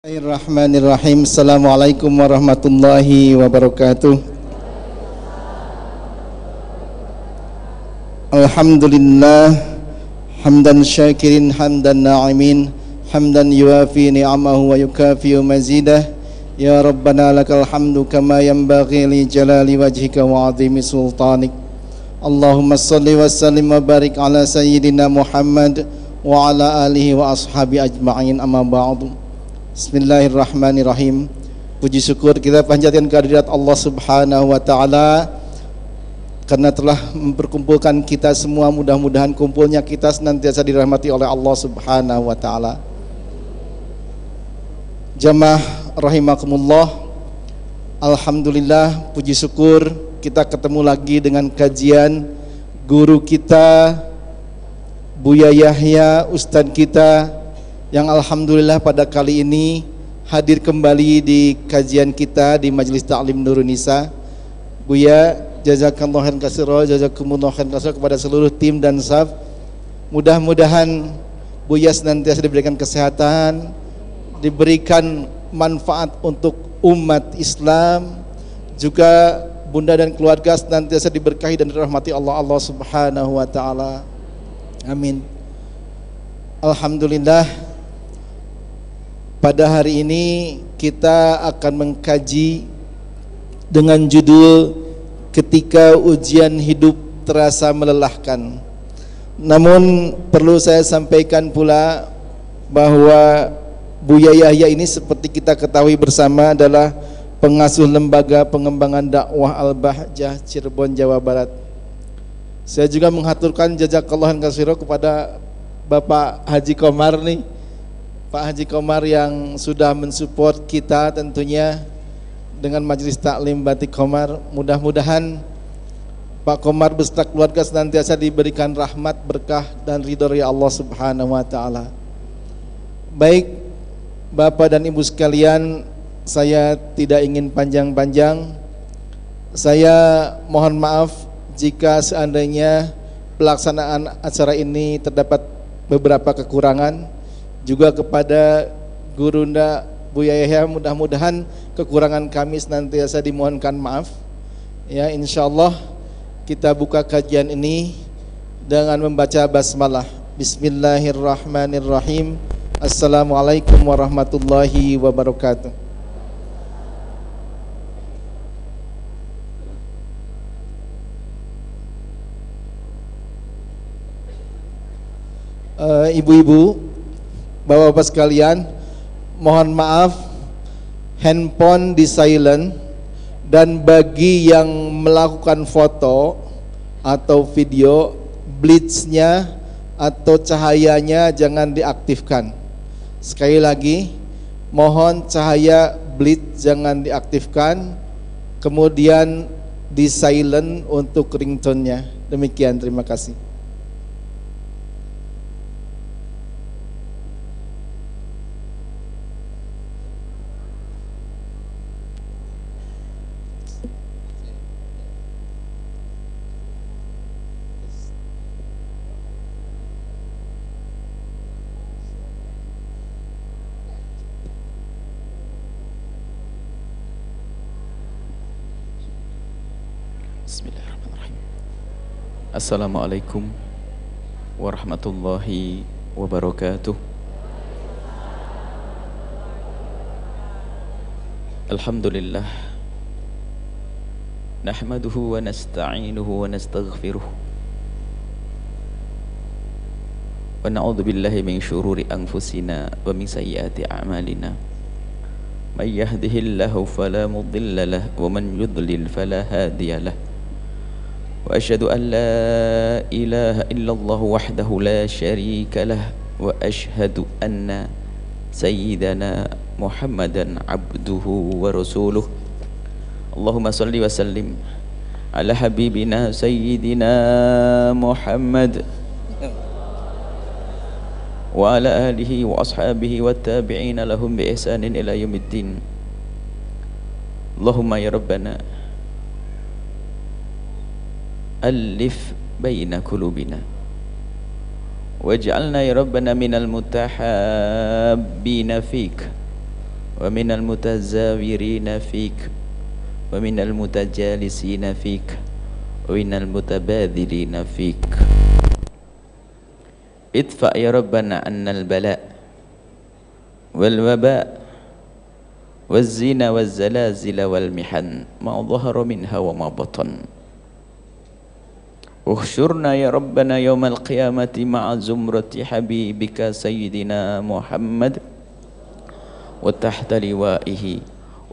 Bismillahirrahmanirrahim. Assalamualaikum warahmatullahi wabarakatuh. Alhamdulillah Hamdan syakirin hamdan na'imin Hamdan yuafi ni'amahu wa yukafiu mazidah. Ya Rabbana lakal hamdu kama yanbaghi li jalali wajhika wa azimi sultanik. Allahumma salli wa sallim wa barik ala sayyidina Muhammad wa ala alihi wa ashabi ajma'in. Amma ba'du Bismillahirrahmanirrahim. Puji syukur kita panjatkan kehadirat Allah Subhanahu wa taala karena telah memperkumpulkan kita semua mudah-mudahan kumpulnya kita senantiasa dirahmati oleh Allah Subhanahu wa taala. Jamaah rahimakumullah. Alhamdulillah puji syukur kita ketemu lagi dengan kajian guru kita Buya Yahya Ustadz kita yang alhamdulillah pada kali ini hadir kembali di kajian kita di Majelis Ta'lim Nurun Nisa. Buya, jazakallahu khairan katsira, jazakumullahu khairan katsira kepada seluruh tim dan staff. Mudah-mudahan Buya senantiasa diberikan kesehatan, diberikan manfaat untuk umat Islam, juga bunda dan keluarga senantiasa diberkahi dan dirahmati Allah Allah Subhanahu wa taala. Amin. Alhamdulillah pada hari ini kita akan mengkaji dengan judul ketika ujian hidup terasa melelahkan. Namun perlu saya sampaikan pula bahwa Buya Yahya ini seperti kita ketahui bersama adalah pengasuh lembaga pengembangan dakwah Al-Bahjah Cirebon Jawa Barat. Saya juga menghaturkan jazakallahu khairan kepada Bapak Haji Komar nih Pak Haji Komar yang sudah mensupport kita tentunya dengan Majelis Taklim Batik Komar. Mudah-mudahan Pak Komar beserta keluarga senantiasa diberikan rahmat, berkah dan ridho dari Allah Subhanahu wa taala. Baik Bapak dan Ibu sekalian, saya tidak ingin panjang-panjang. Saya mohon maaf jika seandainya pelaksanaan acara ini terdapat beberapa kekurangan juga kepada Gurunda Buya Yahya mudah-mudahan kekurangan kami senantiasa dimohonkan maaf. Ya insyaallah kita buka kajian ini dengan membaca basmalah. Bismillahirrahmanirrahim. Assalamualaikum warahmatullahi wabarakatuh. Eh, Ibu-ibu uh, Bapak-bapak sekalian, mohon maaf handphone di silent dan bagi yang melakukan foto atau video blitznya atau cahayanya jangan diaktifkan. Sekali lagi, mohon cahaya blitz jangan diaktifkan, kemudian di silent untuk ringtone-nya. Demikian, terima kasih. Assalamualaikum warahmatullahi wabarakatuh Alhamdulillah Nahmaduhu wa nasta'inuhu wa nastaghfiruh Wa na'udhu billahi min syururi anfusina wa min sayyati a'malina Man yahdihillahu falamudillalah wa man yudlil falahadiyalah وأشهد أن لا إله إلا الله وحده لا شريك له وأشهد أن سيدنا محمدا عبده ورسوله. اللهم صل وسلم على حبيبنا سيدنا محمد وعلى آله وأصحابه والتابعين لهم بإحسان إلى يوم الدين. اللهم يا ربنا ألف بين قلوبنا. واجعلنا يا ربنا من المتحابين فيك ومن المتزاورين فيك ومن المتجالسين فيك ومن المتبادلين فيك. ادفع يا ربنا عنا البلاء والوباء والزنا والزلازل والمحن ما ظهر منها وما بطن. احشرنا يا ربنا يوم القيامة مع زمرة حبيبك سيدنا محمد وتحت لوائه.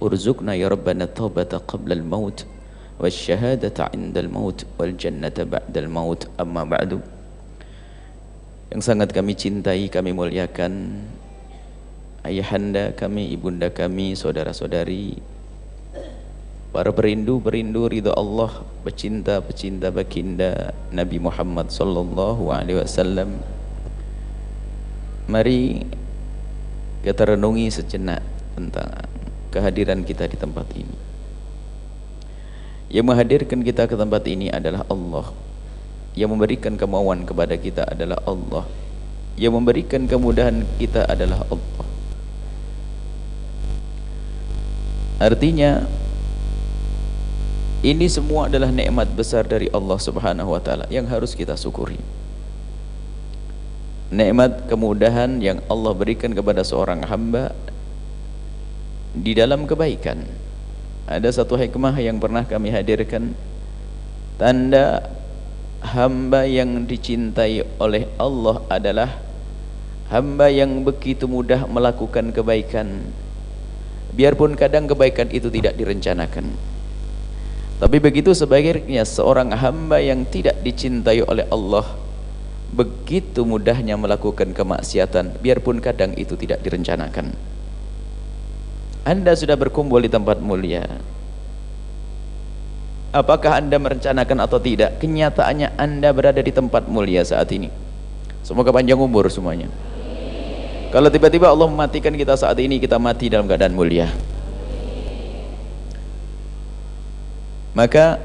ارزقنا يا ربنا التوبة قبل الموت والشهادة عند الموت والجنة بعد الموت. أما بعد yang sangat kami cintai, kami muliakan ayahanda kami, ibunda kami, saudara-saudari para perindu-perindu ridha Allah, pecinta-pecinta baginda Nabi Muhammad sallallahu alaihi wasallam. Mari kita renungi sejenak tentang kehadiran kita di tempat ini. Yang menghadirkan kita ke tempat ini adalah Allah. Yang memberikan kemauan kepada kita adalah Allah. Yang memberikan kemudahan kita adalah Allah. Artinya ini semua adalah nikmat besar dari Allah Subhanahu wa taala yang harus kita syukuri. Nikmat kemudahan yang Allah berikan kepada seorang hamba di dalam kebaikan. Ada satu hikmah yang pernah kami hadirkan tanda hamba yang dicintai oleh Allah adalah hamba yang begitu mudah melakukan kebaikan biarpun kadang kebaikan itu tidak direncanakan tapi begitu sebaliknya seorang hamba yang tidak dicintai oleh Allah begitu mudahnya melakukan kemaksiatan biarpun kadang itu tidak direncanakan. Anda sudah berkumpul di tempat mulia. Apakah anda merencanakan atau tidak? Kenyataannya anda berada di tempat mulia saat ini. Semoga panjang umur semuanya. Kalau tiba-tiba Allah mematikan kita saat ini, kita mati dalam keadaan mulia. Maka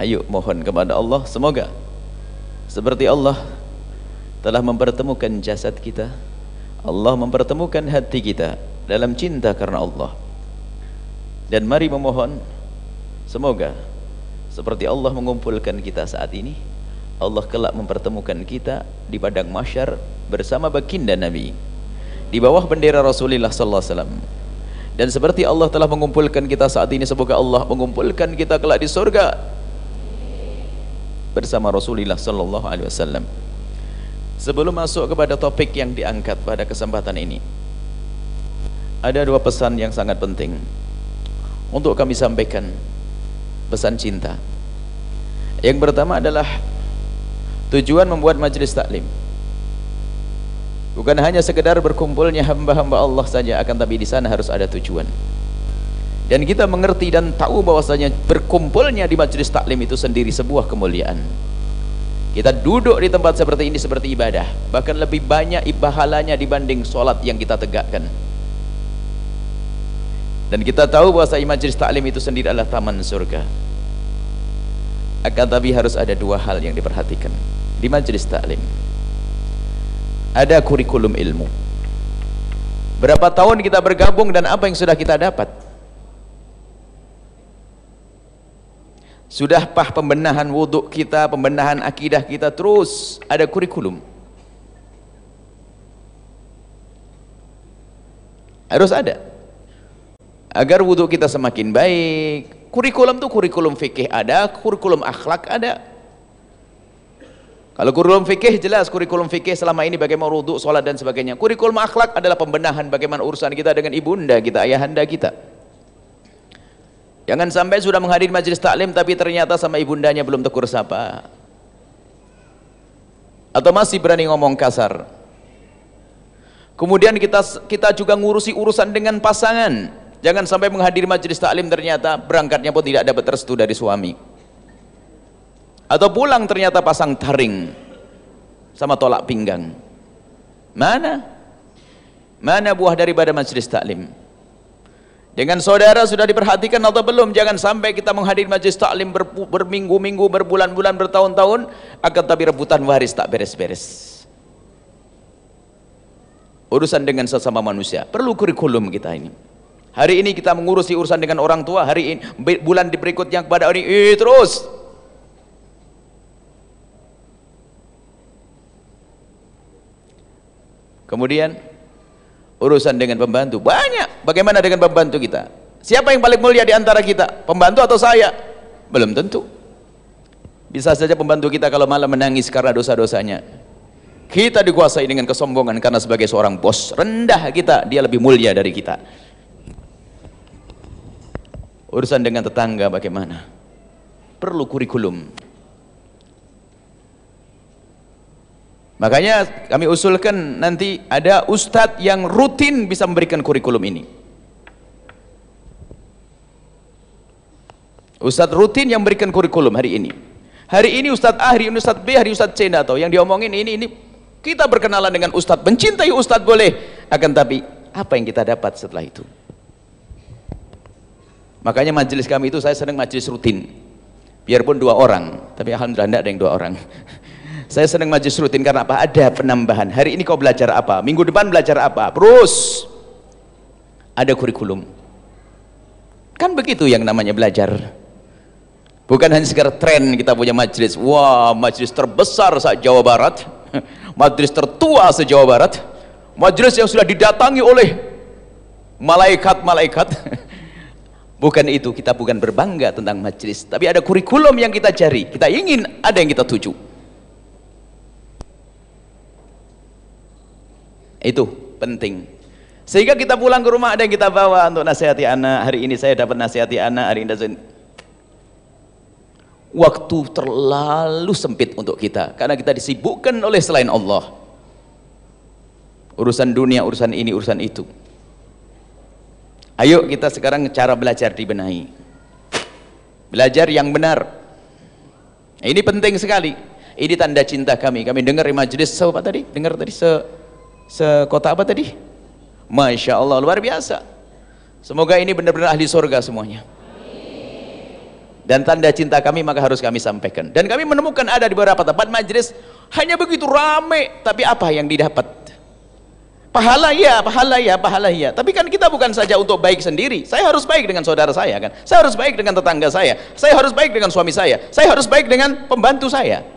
ayo mohon kepada Allah semoga seperti Allah telah mempertemukan jasad kita, Allah mempertemukan hati kita dalam cinta karena Allah. Dan mari memohon semoga seperti Allah mengumpulkan kita saat ini, Allah kelak mempertemukan kita di padang mahsyar bersama baginda Nabi di bawah bendera Rasulullah sallallahu alaihi wasallam. Dan seperti Allah telah mengumpulkan kita saat ini semoga Allah mengumpulkan kita kelak di surga bersama Rasulullah sallallahu alaihi wasallam. Sebelum masuk kepada topik yang diangkat pada kesempatan ini, ada dua pesan yang sangat penting untuk kami sampaikan. Pesan cinta. Yang pertama adalah tujuan membuat majelis taklim Bukan hanya sekedar berkumpulnya hamba-hamba Allah saja, akan tapi di sana harus ada tujuan. Dan kita mengerti dan tahu bahwasanya berkumpulnya di majelis taklim itu sendiri sebuah kemuliaan. Kita duduk di tempat seperti ini seperti ibadah, bahkan lebih banyak ibahalanya dibanding solat yang kita tegakkan. Dan kita tahu bahwa majelis taklim itu sendiri adalah taman surga. Akan tapi harus ada dua hal yang diperhatikan di majelis taklim ada kurikulum ilmu. Berapa tahun kita bergabung dan apa yang sudah kita dapat? Sudah pah pembenahan wuduk kita pembenahan akidah kita terus ada kurikulum. Harus ada. Agar wuduk kita semakin baik. Kurikulum itu kurikulum fikih ada kurikulum akhlak ada kalau kurikulum fikih jelas kurikulum fikih selama ini bagaimana wudhu, sholat dan sebagainya. Kurikulum akhlak adalah pembenahan bagaimana urusan kita dengan ibunda kita, ayahanda kita. Jangan sampai sudah menghadiri majelis taklim tapi ternyata sama ibundanya belum tegur sapa. Atau masih berani ngomong kasar. Kemudian kita kita juga ngurusi urusan dengan pasangan. Jangan sampai menghadiri majelis taklim ternyata berangkatnya pun tidak dapat restu dari suami atau pulang ternyata pasang taring sama tolak pinggang. Mana? Mana buah daripada majlis taklim? Dengan saudara sudah diperhatikan atau belum jangan sampai kita menghadiri majlis taklim ber, berminggu-minggu berbulan-bulan bertahun-tahun akan tapi rebutan waris tak beres-beres. Urusan dengan sesama manusia. Perlu kurikulum kita ini. Hari ini kita mengurusi urusan dengan orang tua hari ini bulan berikutnya kepada ini eh, terus kemudian urusan dengan pembantu. Banyak. Bagaimana dengan pembantu kita? Siapa yang paling mulia di antara kita? Pembantu atau saya? Belum tentu. Bisa saja pembantu kita kalau malam menangis karena dosa-dosanya. Kita dikuasai dengan kesombongan karena sebagai seorang bos. Rendah kita. Dia lebih mulia dari kita. Urusan dengan tetangga bagaimana? Perlu kurikulum makanya kami usulkan nanti ada ustadz yang rutin bisa memberikan kurikulum ini ustadz rutin yang memberikan kurikulum hari ini hari ini ustadz A, hari ini ustadz B, hari ustadz C atau yang diomongin ini ini kita berkenalan dengan ustadz, mencintai ustadz boleh. Akan tapi, apa yang kita dapat setelah itu? Makanya majelis kami itu saya senang majelis rutin. Biarpun dua orang, tapi alhamdulillah tidak ada yang dua orang. Saya senang majelis rutin karena apa? Ada penambahan. Hari ini kau belajar apa? Minggu depan belajar apa? Terus ada kurikulum. Kan begitu yang namanya belajar. Bukan hanya sekedar tren kita punya majelis. Wah, majelis terbesar saat Jawa Barat majelis tertua se-Jawa Barat majelis yang sudah didatangi oleh malaikat-malaikat bukan itu, kita bukan berbangga tentang majelis tapi ada kurikulum yang kita cari kita ingin ada yang kita tuju itu penting. Sehingga kita pulang ke rumah ada yang kita bawa untuk nasihati anak. Hari ini saya dapat nasihati anak hari ini waktu terlalu sempit untuk kita karena kita disibukkan oleh selain Allah. Urusan dunia, urusan ini, urusan itu. Ayo kita sekarang cara belajar dibenahi. Belajar yang benar. Ini penting sekali. Ini tanda cinta kami. Kami dengar di majelis apa tadi? dengar tadi se, se kota apa tadi? Masya Allah luar biasa. Semoga ini benar-benar ahli surga semuanya. Dan tanda cinta kami maka harus kami sampaikan. Dan kami menemukan ada di beberapa tempat majlis hanya begitu rame tapi apa yang didapat? Pahala ya pahala ya pahala ya tapi kan kita bukan saja untuk baik sendiri. Saya harus baik dengan saudara saya kan? Saya harus baik dengan tetangga saya. Saya harus baik dengan suami saya. Saya harus baik dengan pembantu saya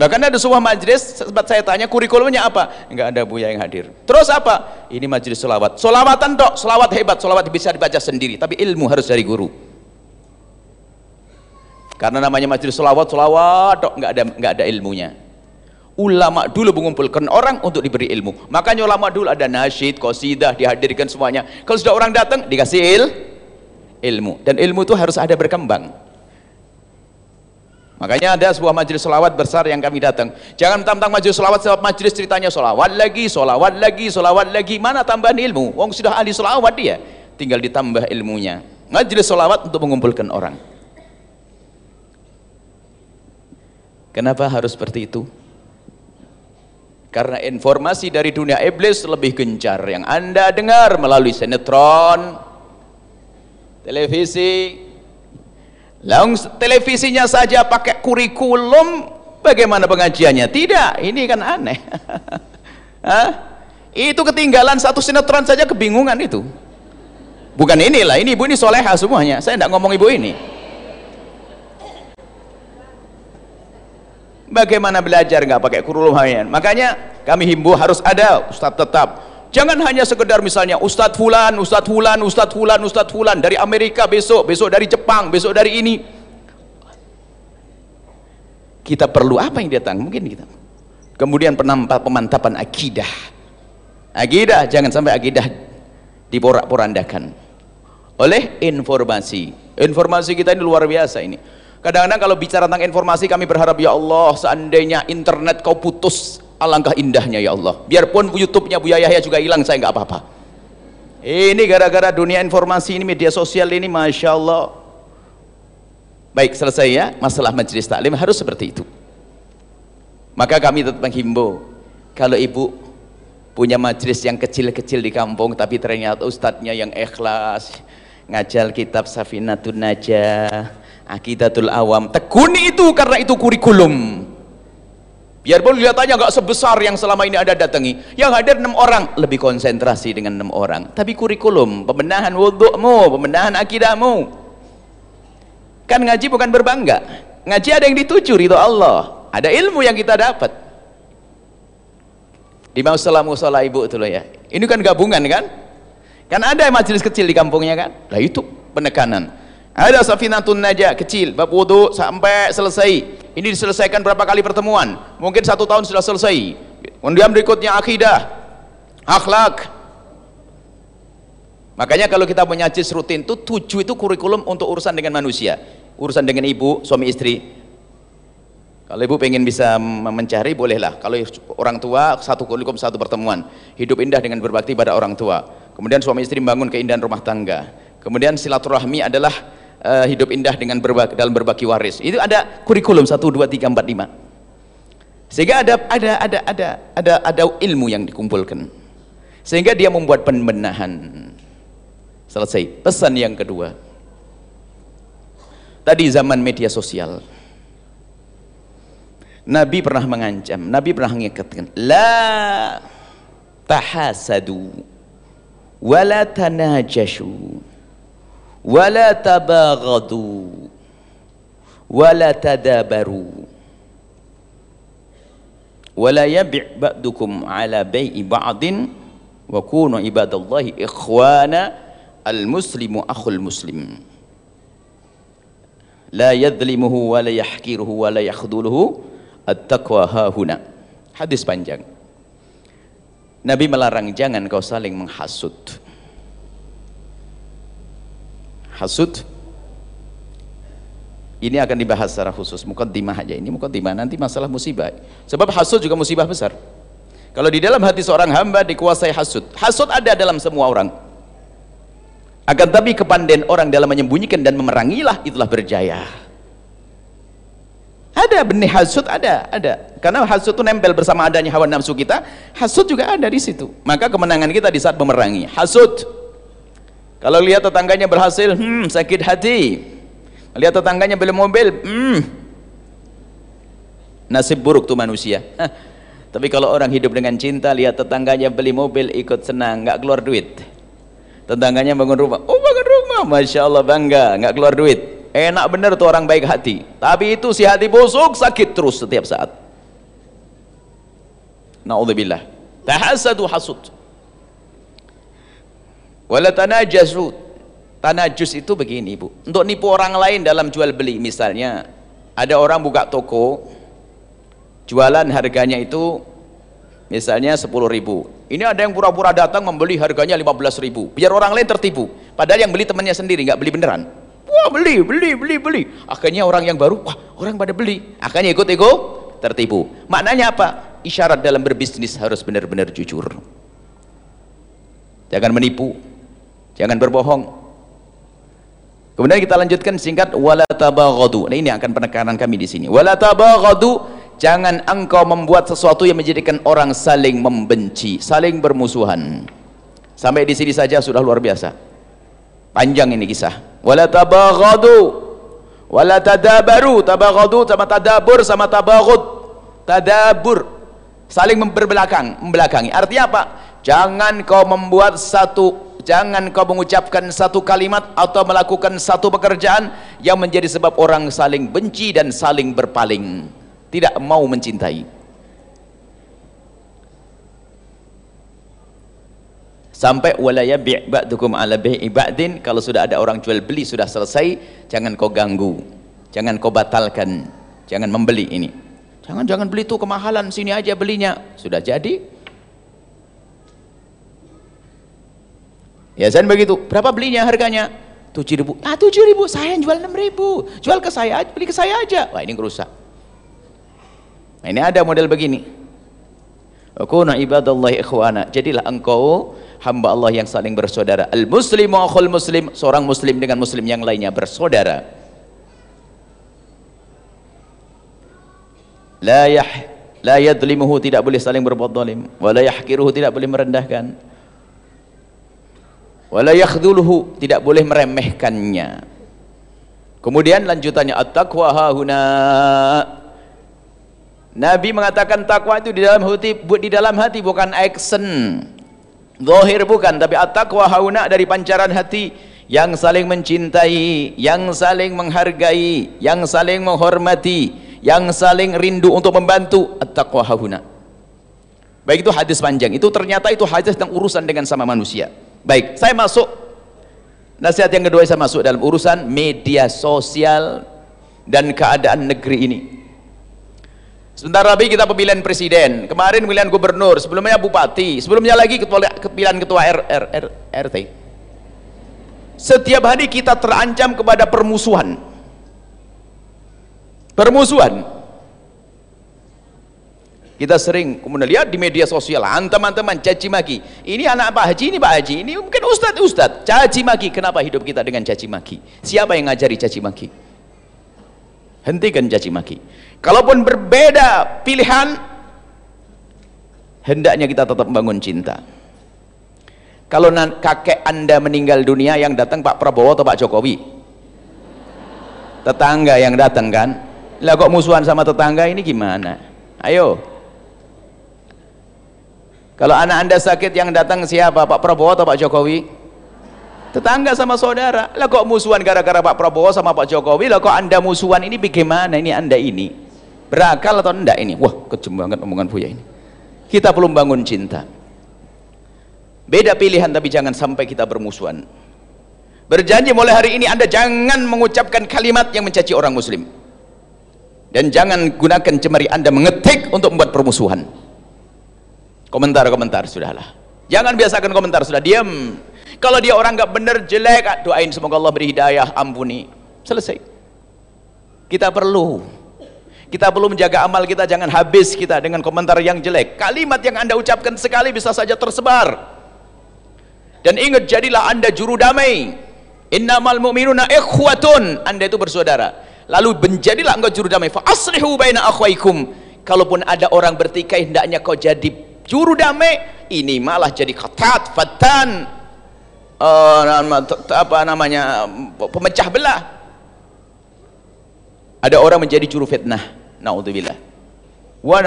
bahkan ada sebuah majlis sempat saya tanya kurikulumnya apa? Enggak ada buya yang hadir. Terus apa? Ini majlis solawat solawatan dok solawat hebat solawat bisa dibaca sendiri tapi ilmu harus dari guru. Karena namanya majelis selawat selawat dok nggak ada nggak ada ilmunya. Ulama dulu mengumpulkan orang untuk diberi ilmu. Makanya ulama dulu ada nasyid qasidah dihadirkan semuanya. Kalau sudah orang datang dikasih il, ilmu. Dan ilmu itu harus ada berkembang makanya ada sebuah majelis selawat besar yang kami datang. Jangan tentang majelis selawat sebab majelis ceritanya selawat lagi selawat lagi selawat lagi. Mana tambahan ilmu? Wong sudah ahli selawat dia. Tinggal ditambah ilmunya. Majelis selawat untuk mengumpulkan orang. Kenapa harus seperti itu? Karena informasi dari dunia iblis lebih gencar. Yang Anda dengar melalui sinetron, televisi. Langsung televisinya saja pakai kurikulum, bagaimana pengajiannya? Tidak, ini kan aneh. Itu ketinggalan satu sinetron saja kebingungan itu. Bukan inilah, ini ibu ini soleha semuanya. Saya tidak ngomong ibu ini. bagaimana belajar nggak pakai hayan makanya kami himbau harus ada ustadz tetap jangan hanya sekedar misalnya ustadz fulan ustadz fulan ustadz fulan ustadz fulan dari Amerika besok besok dari Jepang besok dari ini. Kita perlu apa yang datang mungkin kita. Kemudian penampak pemantapan akidah. Akidah jangan sampai akidah diporak-porandakan. Oleh informasi. Informasi kita ini luar biasa ini. Kadang-kadang kalau bicara tentang informasi kami berharap ya Allah seandainya internet kau putus alangkah indahnya ya Allah. Biarpun YouTube-nya Buya Yahya juga hilang saya nggak apa-apa. Ini gara-gara dunia informasi ini media sosial ini Masya Allah. Baik selesai ya masalah majelis taklim harus seperti itu. Maka kami tetap menghimbau kalau ibu punya majelis yang kecil-kecil di kampung tapi ternyata ustadznya yang ikhlas ngajal kitab Safinatun Najah akidatul awam tekuni itu karena itu kurikulum biarpun kelihatannya nggak sebesar yang selama ini ada datangi. Yang hadir enam orang lebih konsentrasi dengan enam orang. Tapi kurikulum pembenahan wudhu'mu pembenahan akidahmu kan ngaji bukan berbangga. Ngaji ada yang dituju itu Allah. Ada ilmu yang kita dapat. Di musola musola ibu itu loh ya. Ini kan gabungan kan? Kan ada majelis kecil di kampungnya kan? Lah itu penekanan ada safinatun najah kecil. Bab wudu sampai selesai. Ini diselesaikan berapa kali pertemuan? Mungkin satu tahun sudah selesai. Kemudian berikutnya akidah akhlak. Makanya kalau kita punya cis rutin itu tujuh itu kurikulum untuk urusan dengan manusia. Urusan dengan ibu suami istri. Kalau ibu pengen bisa mencari bolehlah. Kalau orang tua satu kurikulum satu pertemuan. Hidup indah dengan berbakti pada orang tua. Kemudian suami istri membangun keindahan rumah tangga. Kemudian silaturahmi adalah uh, hidup indah dengan berbagi, dalam berbagi waris. Itu ada kurikulum 1 2 3 4 5 sehingga ada ada ada ada ada ada ilmu yang dikumpulkan. Sehingga dia membuat pembenahan. Selesai. Pesan yang kedua. Tadi zaman media sosial. Nabi pernah mengancam Nabi pernah mengingatkan la tahasadu wala tanajashu wala tabaghadu wala tadabaru wala yabi' ba'dukum ala bai'i ba'din wa kunu ibadallahi ikhwana al muslimu akhul muslim la yadlimuhu wa la yahkiruhu wa la yakhduluhu at-taqwa hahuna hadis panjang. Nabi melarang jangan kau saling menghasut hasud. Ini akan dibahas secara khusus. Mukaddimah aja ini mukaddimah. Nanti masalah musibah. Sebab hasud juga musibah besar. Kalau di dalam hati seorang hamba dikuasai hasud hasud ada dalam semua orang. Akan tapi kepandaian orang dalam menyembunyikan dan memerangilah itulah berjaya. Ada benih hasud ada ada. Karena hasud itu nempel bersama adanya hawa nafsu kita hasud juga ada di situ. Maka kemenangan kita di saat memerangi. Hasud kalau lihat tetangganya berhasil, hmm, sakit hati. Lihat tetangganya beli mobil, hmm, nasib buruk tuh manusia. Tapi kalau orang hidup dengan cinta, lihat tetangganya beli mobil, ikut senang, nggak keluar duit. Tetangganya bangun rumah, oh bangun rumah, masya Allah bangga, nggak keluar duit. Enak bener tuh orang baik hati. Tapi itu si hati busuk, sakit terus setiap saat. Naudzubillah. Tahasadu hasud wala tanajasu tanajus itu begini bu. Untuk nipu orang lain dalam jual beli misalnya ada orang buka toko jualan harganya itu misalnya 10 ribu. Ini ada yang pura-pura datang membeli harganya 15 ribu. Biar orang lain tertipu. Padahal yang beli temannya sendiri nggak beli beneran. Wah beli beli beli beli. Akhirnya orang yang baru wah orang pada beli. Akhirnya ikut ikut tertipu. Maknanya apa? Isyarat dalam berbisnis harus benar-benar jujur. Jangan menipu jangan berbohong. Kemudian kita lanjutkan singkat wala tabaghadu. Nah ini akan penekanan kami di sini. Wala tabaghadu jangan engkau membuat sesuatu yang menjadikan orang saling membenci saling bermusuhan. Sampai di sini saja sudah luar biasa. Panjang ini kisah. Wala tabaghadu wala tadabaru tabaghadu sama tadabur sama tabaghud. Tadabur. Saling berbelakang membelakangi. Artinya apa? Jangan kau membuat satu jangan kau mengucapkan satu kalimat atau melakukan satu pekerjaan yang menjadi sebab orang saling benci dan saling berpaling. Tidak mau mencintai. Sampai walaya bi' ba'dukum ala bi'i ba'din. Kalau sudah ada orang jual beli sudah selesai jangan kau ganggu. Jangan kau batalkan. Jangan membeli ini. Jangan jangan beli itu kemahalan. Sini aja belinya. Sudah jadi Ya Yayasan begitu. Berapa belinya harganya? Tujuh ribu. Ah tujuh ribu. Saya jual enam ribu. Jual ke saya. Beli ke saya aja. Wah ini ngerusak. Nah, ini ada model begini. Kuna ibadallahi ikhwana. Jadilah engkau hamba Allah yang saling bersaudara. Al muslimu akhul muslim. Seorang muslim dengan muslim yang lainnya bersaudara. La yah la yadlimuhu tidak boleh saling berbuat zalim. Wa la yahkiruhu tidak boleh merendahkan wala yakhdhuluhu tidak boleh meremehkannya kemudian lanjutannya at-taqwa hahuna Nabi mengatakan takwa itu di dalam hati di dalam hati bukan action. Zahir bukan tapi at-taqwa hauna dari pancaran hati yang saling mencintai, yang saling menghargai, yang saling menghormati, yang saling rindu untuk membantu at-taqwa hauna. Baik itu hadis panjang. Itu ternyata itu hadis tentang urusan dengan sama manusia. Baik, saya masuk nasihat yang kedua saya masuk dalam urusan media sosial dan keadaan negeri ini. Sebentar lagi kita pemilihan presiden, kemarin pemilihan gubernur, sebelumnya bupati, sebelumnya lagi ketua, pemilihan ketua R, R, R, RT. Setiap hari kita terancam kepada permusuhan. Permusuhan. Kita sering kemudian lihat di media sosial, teman-teman caci maki. Ini anak Pak Haji, ini Pak Haji, ini mungkin Ustadz Ustadz caci maki. Kenapa hidup kita dengan caci maki? Siapa yang ngajari caci maki? Hentikan caci maki. Kalaupun berbeda pilihan, hendaknya kita tetap membangun cinta. Kalau kakek anda meninggal dunia, yang datang Pak Prabowo atau Pak Jokowi? Tetangga yang datang kan? Lah kok musuhan sama tetangga ini gimana? Ayo. Kalau anak anda sakit yang datang siapa? Pak Prabowo atau Pak Jokowi? tetangga sama saudara. Lah kok musuhan gara-gara Pak Prabowo sama Pak Jokowi? Lah kok anda musuhan ini? Bagaimana ini anda ini? Berakal atau enggak ini? Wah kejem banget omongan Buya ini. Kita perlu bangun cinta. Beda pilihan tapi jangan sampai kita bermusuhan. Berjanji mulai hari ini anda jangan mengucapkan kalimat yang mencaci orang muslim. Dan jangan gunakan cemari anda mengetik untuk membuat permusuhan komentar-komentar sudahlah. Jangan biasakan komentar sudah diam kalau dia orang nggak benar jelek ah, doain semoga Allah beri hidayah ampuni. Selesai. Kita perlu. Kita perlu menjaga amal kita jangan habis kita dengan komentar yang jelek. Kalimat yang anda ucapkan sekali bisa saja tersebar. Dan ingat jadilah anda juru damai. Innamal mu'minuna ikhwatun. Anda itu bersaudara. Lalu menjadilah engkau juru damai. Fa aslihu baina akhwaikum. Kalaupun ada orang bertikai hendaknya kau jadi juru damai. Ini malah jadi qatat fatan. Uh, apa namanya pemecah belah. Ada orang menjadi juru fitnah. Naudzubillah. Wa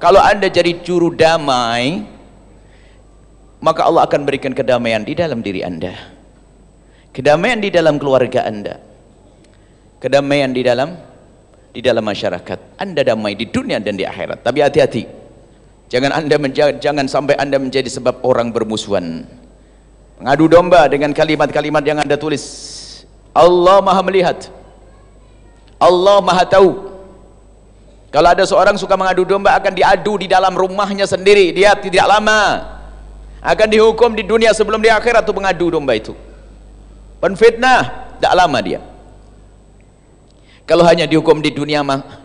kalau anda jadi juru damai maka Allah akan berikan kedamaian di dalam diri anda. Kedamaian di dalam keluarga anda. Kedamaian di dalam di dalam masyarakat. Anda damai di dunia dan di akhirat. Tapi hati-hati jangan anda jangan sampai anda menjadi sebab orang bermusuhan. Mengadu domba dengan kalimat-kalimat yang anda tulis. Allah maha melihat. Allah maha tahu. Kalau ada seorang suka mengadu domba akan diadu di dalam rumahnya sendiri. Dia tidak lama akan dihukum di dunia sebelum di akhirat itu mengadu domba itu. Penfitnah tidak lama dia. Kalau hanya dihukum di dunia mah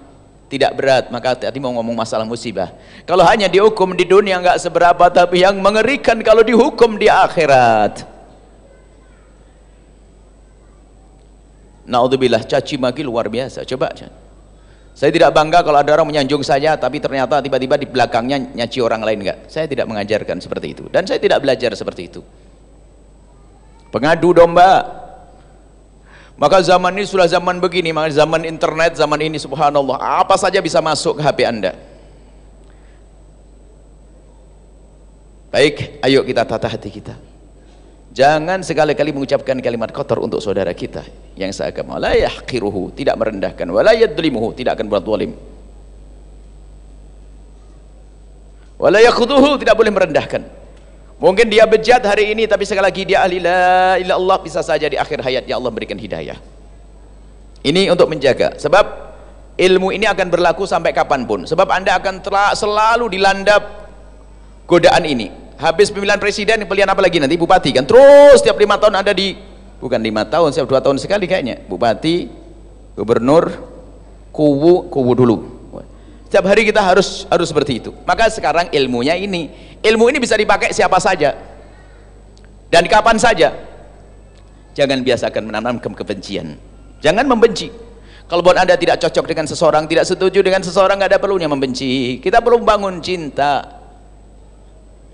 tidak berat maka hati-hati mau ngomong masalah musibah. Kalau hanya dihukum di dunia enggak seberapa tapi yang mengerikan kalau dihukum di akhirat. Naudzubillah caci maki luar biasa. Coba saya tidak bangga kalau ada orang menyanjung saya tapi ternyata tiba-tiba di belakangnya nyaci orang lain enggak saya tidak mengajarkan seperti itu. Dan saya tidak belajar seperti itu. Pengadu domba maka zaman ini sudah zaman begini, maka zaman internet, zaman ini subhanallah, apa saja bisa masuk ke HP Anda. Baik, ayo kita tata hati kita. Jangan sekali-kali mengucapkan kalimat kotor untuk saudara kita yang seagama. La yahqiruhu, tidak merendahkan. Wa la yadlimuhu, tidak akan berbuat zalim. Wa la yakhuduhu, tidak boleh merendahkan. Mungkin dia bejat hari ini tapi sekali lagi dia ahli la Allah bisa saja di akhir hayatnya Allah berikan hidayah. Ini untuk menjaga. Sebab ilmu ini akan berlaku sampai kapan pun. Sebab anda akan selalu dilandap godaan ini. Habis pemilihan presiden, pilihan apa lagi nanti? Bupati kan? Terus setiap lima tahun ada di, bukan lima tahun, setiap dua tahun sekali kayaknya. Bupati, gubernur, kuwu, kuwu dulu setiap hari kita harus harus seperti itu. Maka sekarang ilmunya ini. Ilmu ini bisa dipakai siapa saja. Dan kapan saja. Jangan biasakan menanamkan kebencian. Jangan membenci. Kalau buat anda tidak cocok dengan seseorang tidak setuju dengan seseorang nggak ada perlunya membenci. Kita perlu membangun cinta.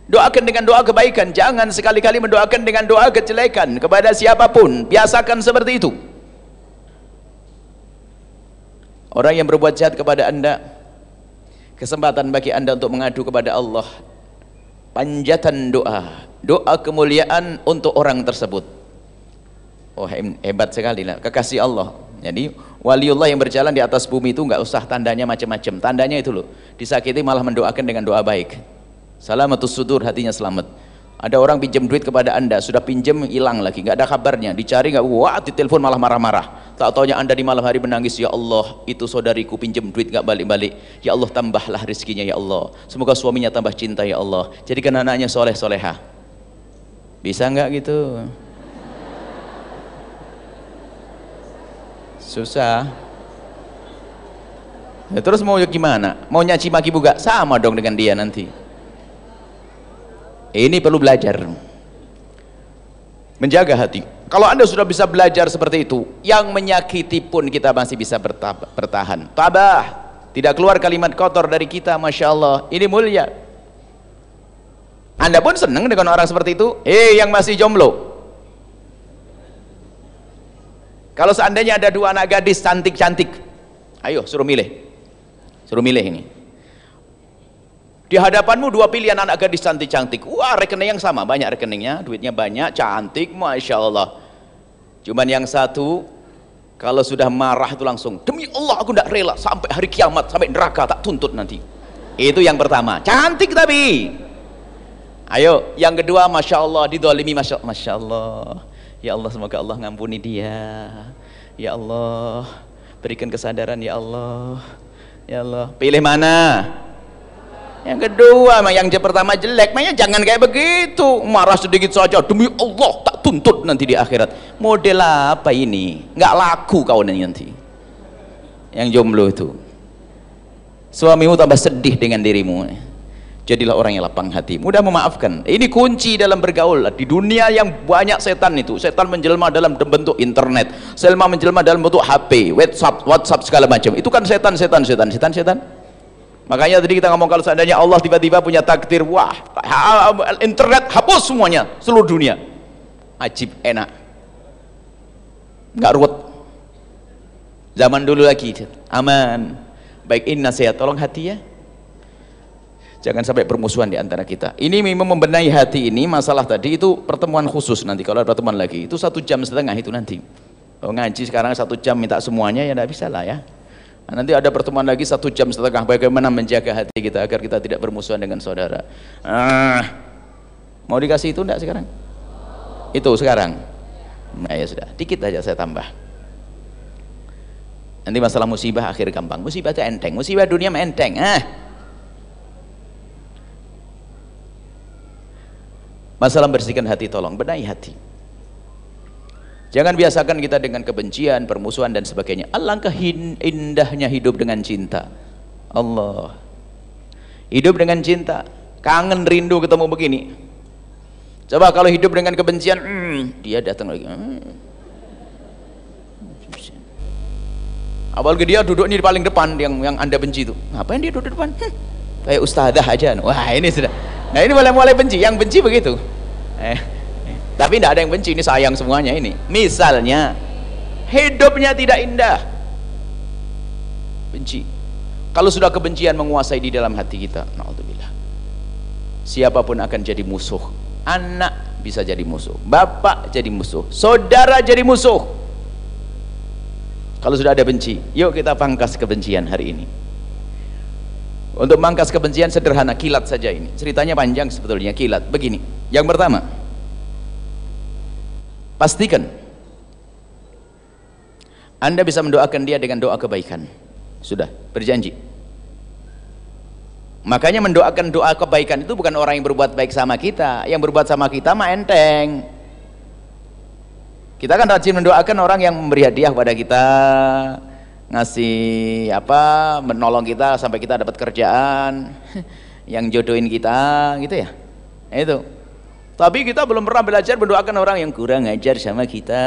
Doakan dengan doa kebaikan. Jangan sekali-kali mendoakan dengan doa kejelekan kepada siapa pun. Biasakan seperti itu. Orang yang berbuat jahat kepada anda kesempatan bagi anda untuk mengadu kepada Allah. Panjatan doa. Doa kemuliaan untuk orang tersebut. Oh hebat sekali lah. Kekasih Allah. Jadi waliullah yang berjalan di atas bumi itu nggak usah tandanya macam-macam tandanya itu loh. Disakiti malah mendoakan dengan doa baik. Salamatus sudur hatinya selamat ada orang pinjam duit kepada anda sudah pinjam hilang lagi. Nggak ada kabarnya. Dicari nggak? Wah di telepon malah marah-marah. Tak taunya anda di malam hari menangis ya Allah itu saudariku pinjam duit nggak balik-balik. Ya Allah tambahlah rezekinya ya Allah. Semoga suaminya tambah cinta ya Allah. Jadikan anaknya soleh soleha bisa nggak gitu? Susah. Ya, terus mau gimana? Mau nyaci maki buka? Sama dong dengan dia nanti ini perlu belajar. Menjaga hati. Kalau anda sudah bisa belajar seperti itu, yang menyakiti pun kita masih bisa bertahan. Tabah, tidak keluar kalimat kotor dari kita, masya Allah. Ini mulia. Anda pun senang dengan orang seperti itu. Eh, yang masih jomblo. Kalau seandainya ada dua anak gadis cantik-cantik, ayo suruh milih. Suruh milih ini di hadapanmu dua pilihan anak gadis cantik-cantik. Wah rekening yang sama. Banyak rekeningnya. Duitnya banyak cantik Masya Allah. Cuman yang satu kalau sudah marah itu langsung demi Allah aku tidak rela sampai hari kiamat sampai neraka tak tuntut nanti. Itu yang pertama. Cantik tapi. Ayo yang kedua Masya Allah didolimi Masya, Masya Allah. Ya Allah semoga Allah ngampuni dia. Ya Allah berikan kesadaran ya Allah. Ya Allah pilih mana yang kedua yang pertama jelek. Makanya jangan kayak begitu. Marah sedikit saja. Demi Allah tak tuntut nanti di akhirat. Model apa ini? Nggak laku kau nanti. Yang jomblo itu. Suamimu tambah sedih dengan dirimu. Jadilah orang yang lapang hati. Mudah memaafkan. Ini kunci dalam bergaul. Di dunia yang banyak setan itu setan menjelma dalam bentuk internet. Setan menjelma dalam bentuk HP WhatsApp WhatsApp segala macam. Itu kan setan setan setan setan setan Makanya tadi kita ngomong kalau seandainya Allah tiba-tiba punya takdir, wah, internet hapus semuanya, seluruh dunia. Ajib, enak. Enggak ruwet. Zaman dulu lagi, aman. Baik ini nasihat, tolong hati ya. Jangan sampai permusuhan di antara kita. Ini memang membenahi hati ini, masalah tadi itu pertemuan khusus nanti. Kalau ada pertemuan lagi, itu satu jam setengah itu nanti. Oh, ngaji sekarang satu jam minta semuanya, ya tidak bisa lah ya. Nanti ada pertemuan lagi satu jam setengah bagaimana menjaga hati kita agar kita tidak bermusuhan dengan saudara. Ah, mau dikasih itu enggak sekarang? Itu sekarang. Nah ya sudah, dikit aja saya tambah. Nanti masalah musibah akhir gampang. Musibah itu enteng, musibah dunia enteng. Ah. Masalah bersihkan hati tolong, benahi hati. Jangan biasakan kita dengan kebencian, permusuhan dan sebagainya. Alangkah indahnya hidup dengan cinta. Allah. Hidup dengan cinta. Kangen rindu ketemu begini. Coba kalau hidup dengan kebencian, hmm, dia datang lagi. Hmm. Apalagi dia duduk di paling depan yang yang anda benci itu. Ngapain dia duduk depan? Hmm, kayak ustazah aja. Wah ini sudah. Nah ini mulai mulai benci. Yang benci begitu. Eh, tapi tidak ada yang benci ini sayang semuanya ini. Misalnya hidupnya tidak indah. Benci. Kalau sudah kebencian menguasai di dalam hati kita naudzubillah. Siapa pun akan jadi musuh. Anak bisa jadi musuh. Bapak jadi musuh. Saudara jadi musuh. Kalau sudah ada benci yuk kita pangkas kebencian hari ini. Untuk mangkas kebencian sederhana kilat saja ini. Ceritanya panjang sebetulnya kilat. Begini. Yang pertama pastikan. Anda bisa mendoakan dia dengan doa kebaikan. Sudah berjanji. Makanya mendoakan doa kebaikan itu bukan orang yang berbuat baik sama kita. Yang berbuat sama kita mah enteng. Kita kan rajin mendoakan orang yang memberi hadiah kepada kita ngasih apa menolong kita sampai kita dapat kerjaan yang jodohin kita gitu ya? Itu tapi kita belum pernah belajar mendoakan orang yang kurang ajar sama kita.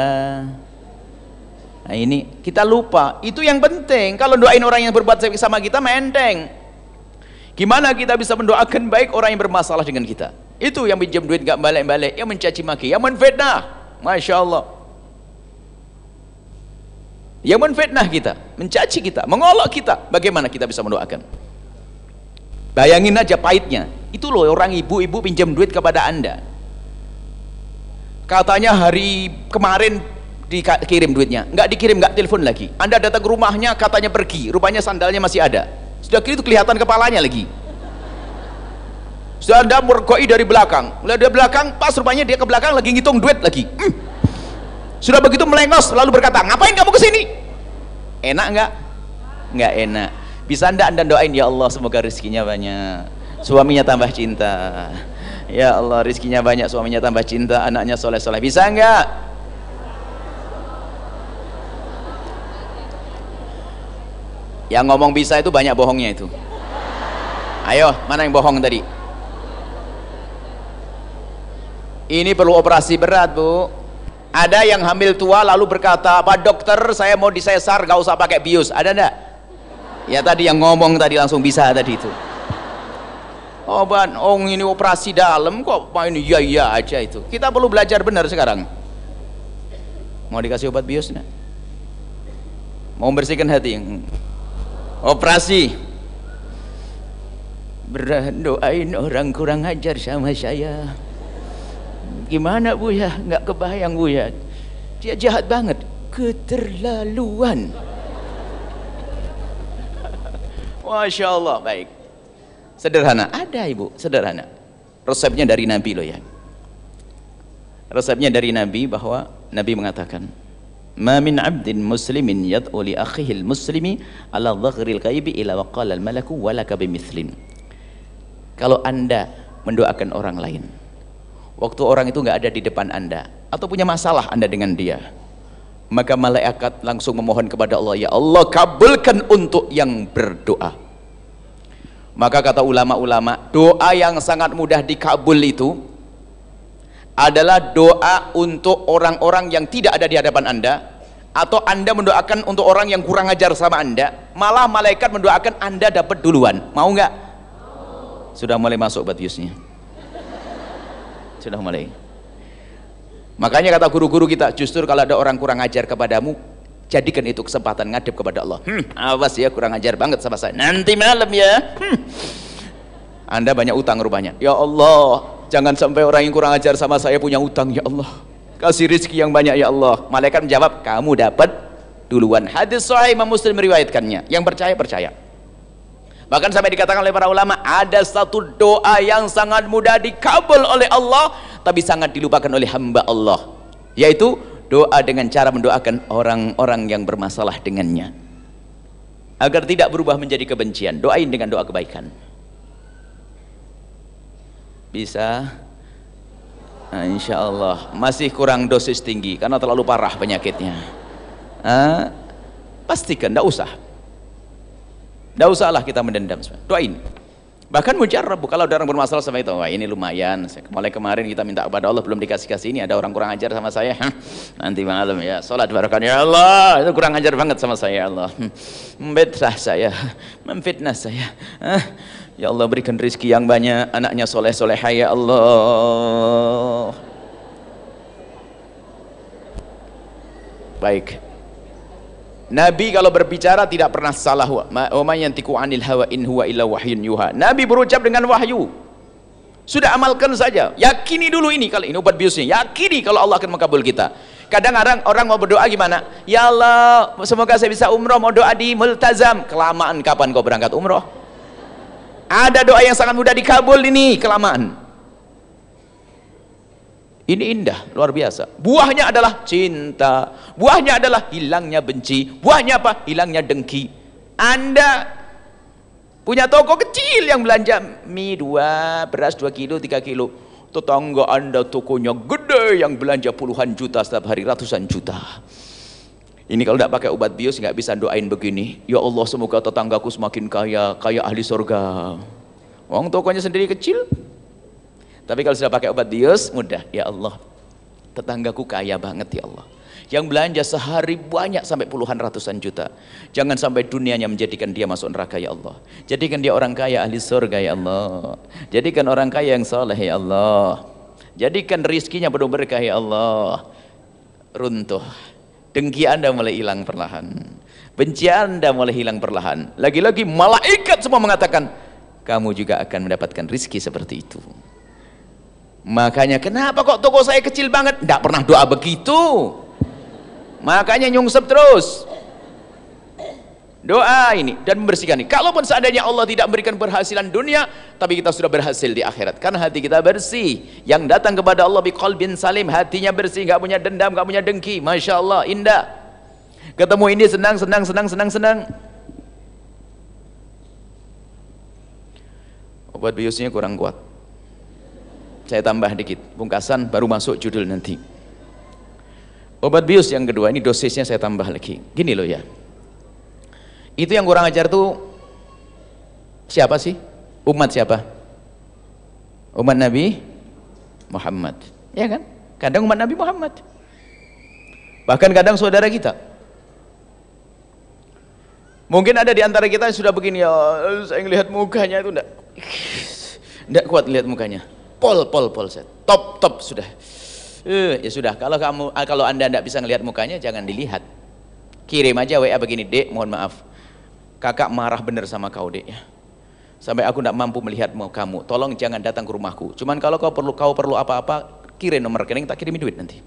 Nah ini kita lupa. Itu yang penting. Kalau doain orang yang berbuat sama kita menteng. Gimana kita bisa mendoakan baik orang yang bermasalah dengan kita? Itu yang pinjam duit gak balik-balik, yang mencaci maki, yang menfitnah. Masya Allah. Yang menfitnah kita, mencaci kita, mengolok kita. Bagaimana kita bisa mendoakan? bayangin aja pahitnya itu loh orang ibu-ibu pinjam duit kepada anda katanya hari kemarin dikirim duitnya. Nggak dikirim nggak telepon lagi. Anda datang ke rumahnya katanya pergi. Rupanya sandalnya masih ada. Sudah itu kelihatan kepalanya lagi. Sudah anda mergoi dari belakang. Lihat dari belakang pas rupanya dia ke belakang lagi ngitung duit lagi. Hmm. sudah begitu melengos lalu berkata ngapain kamu ke sini enak nggak? Nggak enak. Bisa anda anda doain? Ya Allah semoga rezekinya banyak. Suaminya tambah cinta ya Allah rizkinya banyak suaminya tambah cinta anaknya soleh soleh bisa enggak? Yang ngomong bisa itu banyak bohongnya itu. Ayo mana yang bohong tadi? Ini perlu operasi berat bu. Ada yang hamil tua lalu berkata pak dokter saya mau disesar gak usah pakai bius. Ada enggak ya tadi yang ngomong tadi langsung bisa tadi itu obat oh ini operasi dalam kok. Main iya iya aja itu. Kita perlu belajar benar sekarang. Mau dikasih obat bios nak? mau membersihkan hati? Operasi. Berdoain orang kurang ajar sama saya. Gimana bu ya? Nggak kebayang bu ya? Dia jahat banget. Keterlaluan. Masya Allah baik Sederhana. Ada ibu, sederhana. Resepnya dari Nabi loh ya. Resepnya dari Nabi bahwa Nabi mengatakan, "Ma min 'abdin muslimin yad'u li akhihi al-muslimi ala dhaghril ghaibi ila waqala al-malaku walaka bimithlin." Kalau Anda mendoakan orang lain, waktu orang itu nggak ada di depan Anda atau punya masalah Anda dengan dia, maka malaikat langsung memohon kepada Allah, "Ya Allah, kabulkan untuk yang berdoa." Maka kata ulama-ulama, doa yang sangat mudah dikabul itu adalah doa untuk orang-orang yang tidak ada di hadapan Anda atau Anda mendoakan untuk orang yang kurang ajar sama Anda, malah malaikat mendoakan Anda dapat duluan. Mau nggak? Sudah mulai masuk batiusnya. Sudah mulai. Makanya kata guru-guru kita, justru kalau ada orang kurang ajar kepadamu, jadikan itu kesempatan ngadep kepada Allah. Hmm, awas ya kurang ajar banget sama saya. Nanti malam ya. Hmm. anda banyak utang rupanya. Ya Allah jangan sampai orang yang kurang ajar sama saya punya utang ya Allah. Kasih rezeki yang banyak ya Allah. Malaikat menjawab kamu dapat duluan. Hadis sahih Imam Muslim meriwayatkannya. Yang percaya percaya. Bahkan sampai dikatakan oleh para ulama ada satu doa yang sangat mudah dikabul oleh Allah tapi sangat dilupakan oleh hamba Allah. Yaitu doa dengan cara mendoakan orang-orang yang bermasalah dengannya. Agar tidak berubah menjadi kebencian. Doain dengan doa kebaikan. Bisa? Nah, insya Allah masih kurang dosis tinggi karena terlalu parah penyakitnya. Nah, pastikan tidak usah. Tidak usahlah kita mendendam doain Bahkan mujarab kalau ada orang bermasalah sama itu, wah ini lumayan. Mulai kemarin kita minta kepada Allah belum dikasih-kasih ini ada orang kurang ajar sama saya. Nanti malam ya, salat barokah ya Allah, itu kurang ajar banget sama saya ya Allah. Memfitnah saya, memfitnah saya. Ya Allah berikan rizki yang banyak, anaknya soleh-soleh ya Allah. Baik. Nabi kalau berbicara tidak pernah salah anil wahyun yuha. Nabi berucap dengan wahyu. Sudah amalkan saja. Yakini dulu ini kalau ini obat biusnya. Yakini kalau Allah akan mengabul kita. Kadang orang orang mau berdoa gimana? Ya Allah, semoga saya bisa umroh, mau doa di multazam. Kelamaan kapan kau berangkat umroh? Ada doa yang sangat mudah dikabul ini, kelamaan. Ini indah, luar biasa. Buahnya adalah cinta. Buahnya adalah hilangnya benci. Buahnya apa? Hilangnya dengki. Anda punya toko kecil yang belanja mie dua, beras dua kilo, tiga kilo. Tetangga Anda tokonya gede yang belanja puluhan juta setiap hari, ratusan juta. Ini kalau tidak pakai obat bios nggak bisa doain begini. Ya Allah semoga tetanggaku semakin kaya, kaya ahli surga. Wong tokonya sendiri kecil, tapi kalau sudah pakai obat bius, mudah. Ya Allah, tetanggaku kaya banget ya Allah. Yang belanja sehari banyak sampai puluhan ratusan juta. Jangan sampai dunianya menjadikan dia masuk neraka ya Allah. Jadikan dia orang kaya ahli surga ya Allah. Jadikan orang kaya yang soleh ya Allah. Jadikan rizkinya penuh berkah ya Allah. Runtuh. Dengki anda mulai hilang perlahan. Benci anda mulai hilang perlahan. Lagi-lagi malaikat semua mengatakan, kamu juga akan mendapatkan rizki seperti itu makanya kenapa kok toko saya kecil banget? Tidak pernah doa begitu. Makanya nyungsep terus. Doa ini dan membersihkan ini. Kalaupun seandainya Allah tidak memberikan berhasilan dunia tapi kita sudah berhasil di akhirat. Karena hati kita bersih. Yang datang kepada Allah biqalbin salim. Hatinya bersih nggak punya dendam nggak punya dengki. Masya Allah indah. Ketemu ini senang senang senang senang senang. Obat biusnya kurang kuat saya tambah dikit pungkasan baru masuk judul nanti obat bius yang kedua ini dosisnya saya tambah lagi gini loh ya itu yang kurang ajar tuh siapa sih? Umat siapa? Umat Nabi Muhammad. Ya kan? Kadang umat Nabi Muhammad. Bahkan kadang saudara kita. Mungkin ada di antara kita yang sudah begini ya, saya ngelihat mukanya itu enggak enggak kuat lihat mukanya. Pol pol pol set. Top top sudah. Uh, ya sudah, kalau kamu kalau Anda enggak bisa ngelihat mukanya jangan dilihat. Kirim aja WA begini, "Dek, mohon maaf. Kakak marah bener sama kau dek ya. Sampai aku tidak mampu melihat kamu. Tolong jangan datang ke rumahku. Cuman kalau kau perlu kau perlu apa-apa kirim nomor rekening tak kirimi duit nanti.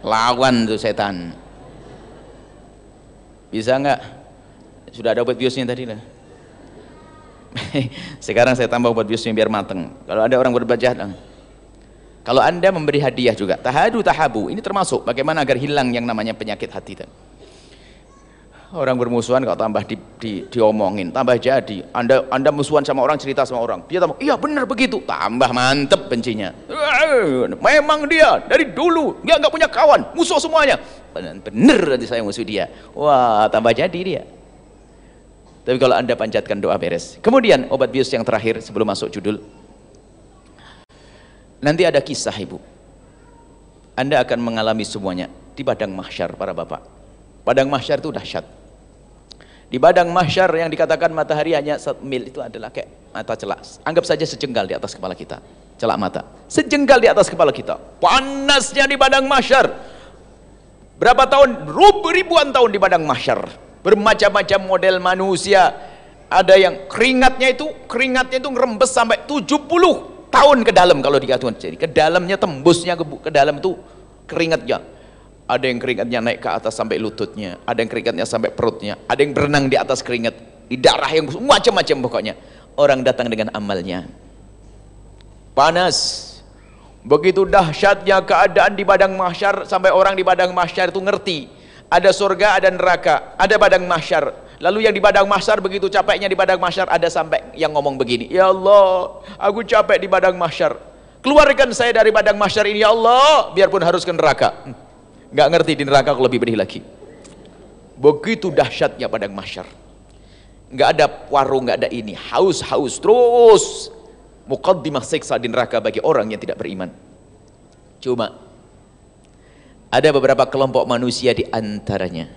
Lawan tuh setan. Bisa nggak? Sudah ada obat biusnya tadi lah sekarang saya tambah obat biusnya biar mateng. Kalau ada orang berbuat jahat kalau anda memberi hadiah juga tahadu tahabu ini termasuk bagaimana agar hilang yang namanya penyakit hati orang bermusuhan kok tambah di, di, diomongin tambah jadi. Anda anda musuhan sama orang cerita sama orang. Dia tambah iya benar begitu. Tambah mantep bencinya. Memang dia dari dulu dia nggak punya kawan musuh semuanya. Bener nanti saya musuh dia. Wah tambah jadi dia tapi kalau anda panjatkan doa beres kemudian obat bius yang terakhir sebelum masuk judul nanti ada kisah ibu anda akan mengalami semuanya di padang mahsyar para bapak padang mahsyar itu dahsyat di badang mahsyar yang dikatakan matahari hanya satu mil itu adalah kayak mata celak. Anggap saja sejengkal di atas kepala kita. Celak mata. Sejengkal di atas kepala kita. Panasnya di badang mahsyar. Berapa tahun? Ribuan tahun di badang mahsyar. Bermacam-macam model manusia. Ada yang keringatnya itu, keringatnya itu ngerembes sampai 70 tahun ke dalam kalau dikatakan. Jadi ke dalamnya tembusnya ke, ke dalam itu keringatnya. Ada yang keringatnya naik ke atas sampai lututnya ada yang keringatnya sampai perutnya ada yang berenang di atas keringat di darah yang macam-macam pokoknya. Orang datang dengan amalnya. Panas. Begitu dahsyatnya keadaan di padang mahsyar sampai orang di padang mahsyar itu ngerti ada surga ada neraka ada padang mahsyar. Lalu yang di padang mahsyar begitu capeknya di padang mahsyar ada sampai yang ngomong begini ya Allah aku capek di padang mahsyar. Keluarkan saya dari padang mahsyar ini ya Allah. Biarpun harus ke neraka. Hmm. Nggak ngerti di neraka aku lebih pedih lagi. Begitu dahsyatnya padang mahsyar. Nggak ada warung nggak ada ini. Haus haus terus. Muqaddimah siksa di neraka bagi orang yang tidak beriman. Cuma ada beberapa kelompok manusia di antaranya.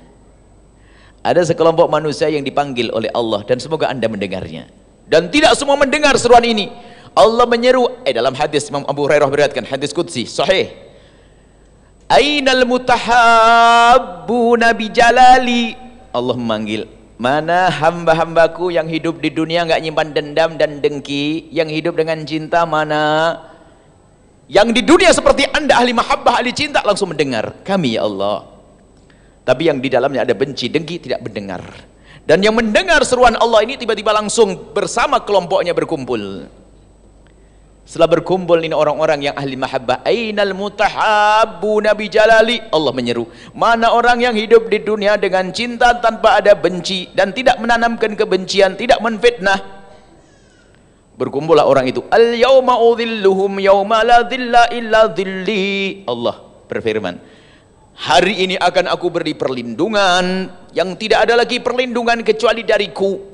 Ada sekelompok manusia yang dipanggil oleh Allah dan semoga anda mendengarnya. Dan tidak semua mendengar seruan ini. Allah menyeru eh dalam hadis Imam Abu Hurairah beriatkan hadis Qudsi sahih. Ainal nabi jalali Allah memanggil Mana hamba-hambaku yang hidup di dunia enggak nyimpan dendam dan dengki? Yang hidup dengan cinta mana Yang di dunia seperti anda ahli mahabbah, ahli cinta Langsung mendengar Kami ya Allah. Tapi yang di dalamnya ada benci, dengki tidak mendengar. Dan yang mendengar seruan Allah ini Tiba-tiba langsung bersama kelompoknya berkumpul. Setelah berkumpul ini orang-orang yang ahli mahabbah ainal mutahabbu nabi jalali? Allah menyeru mana orang yang hidup di dunia dengan cinta tanpa ada benci dan tidak menanamkan kebencian tidak menfitnah berkumpullah orang itu al yauma udhilluhum yauma la dhilla illa dhilli Allah berfirman hari ini akan aku beri perlindungan yang tidak ada lagi perlindungan kecuali dariku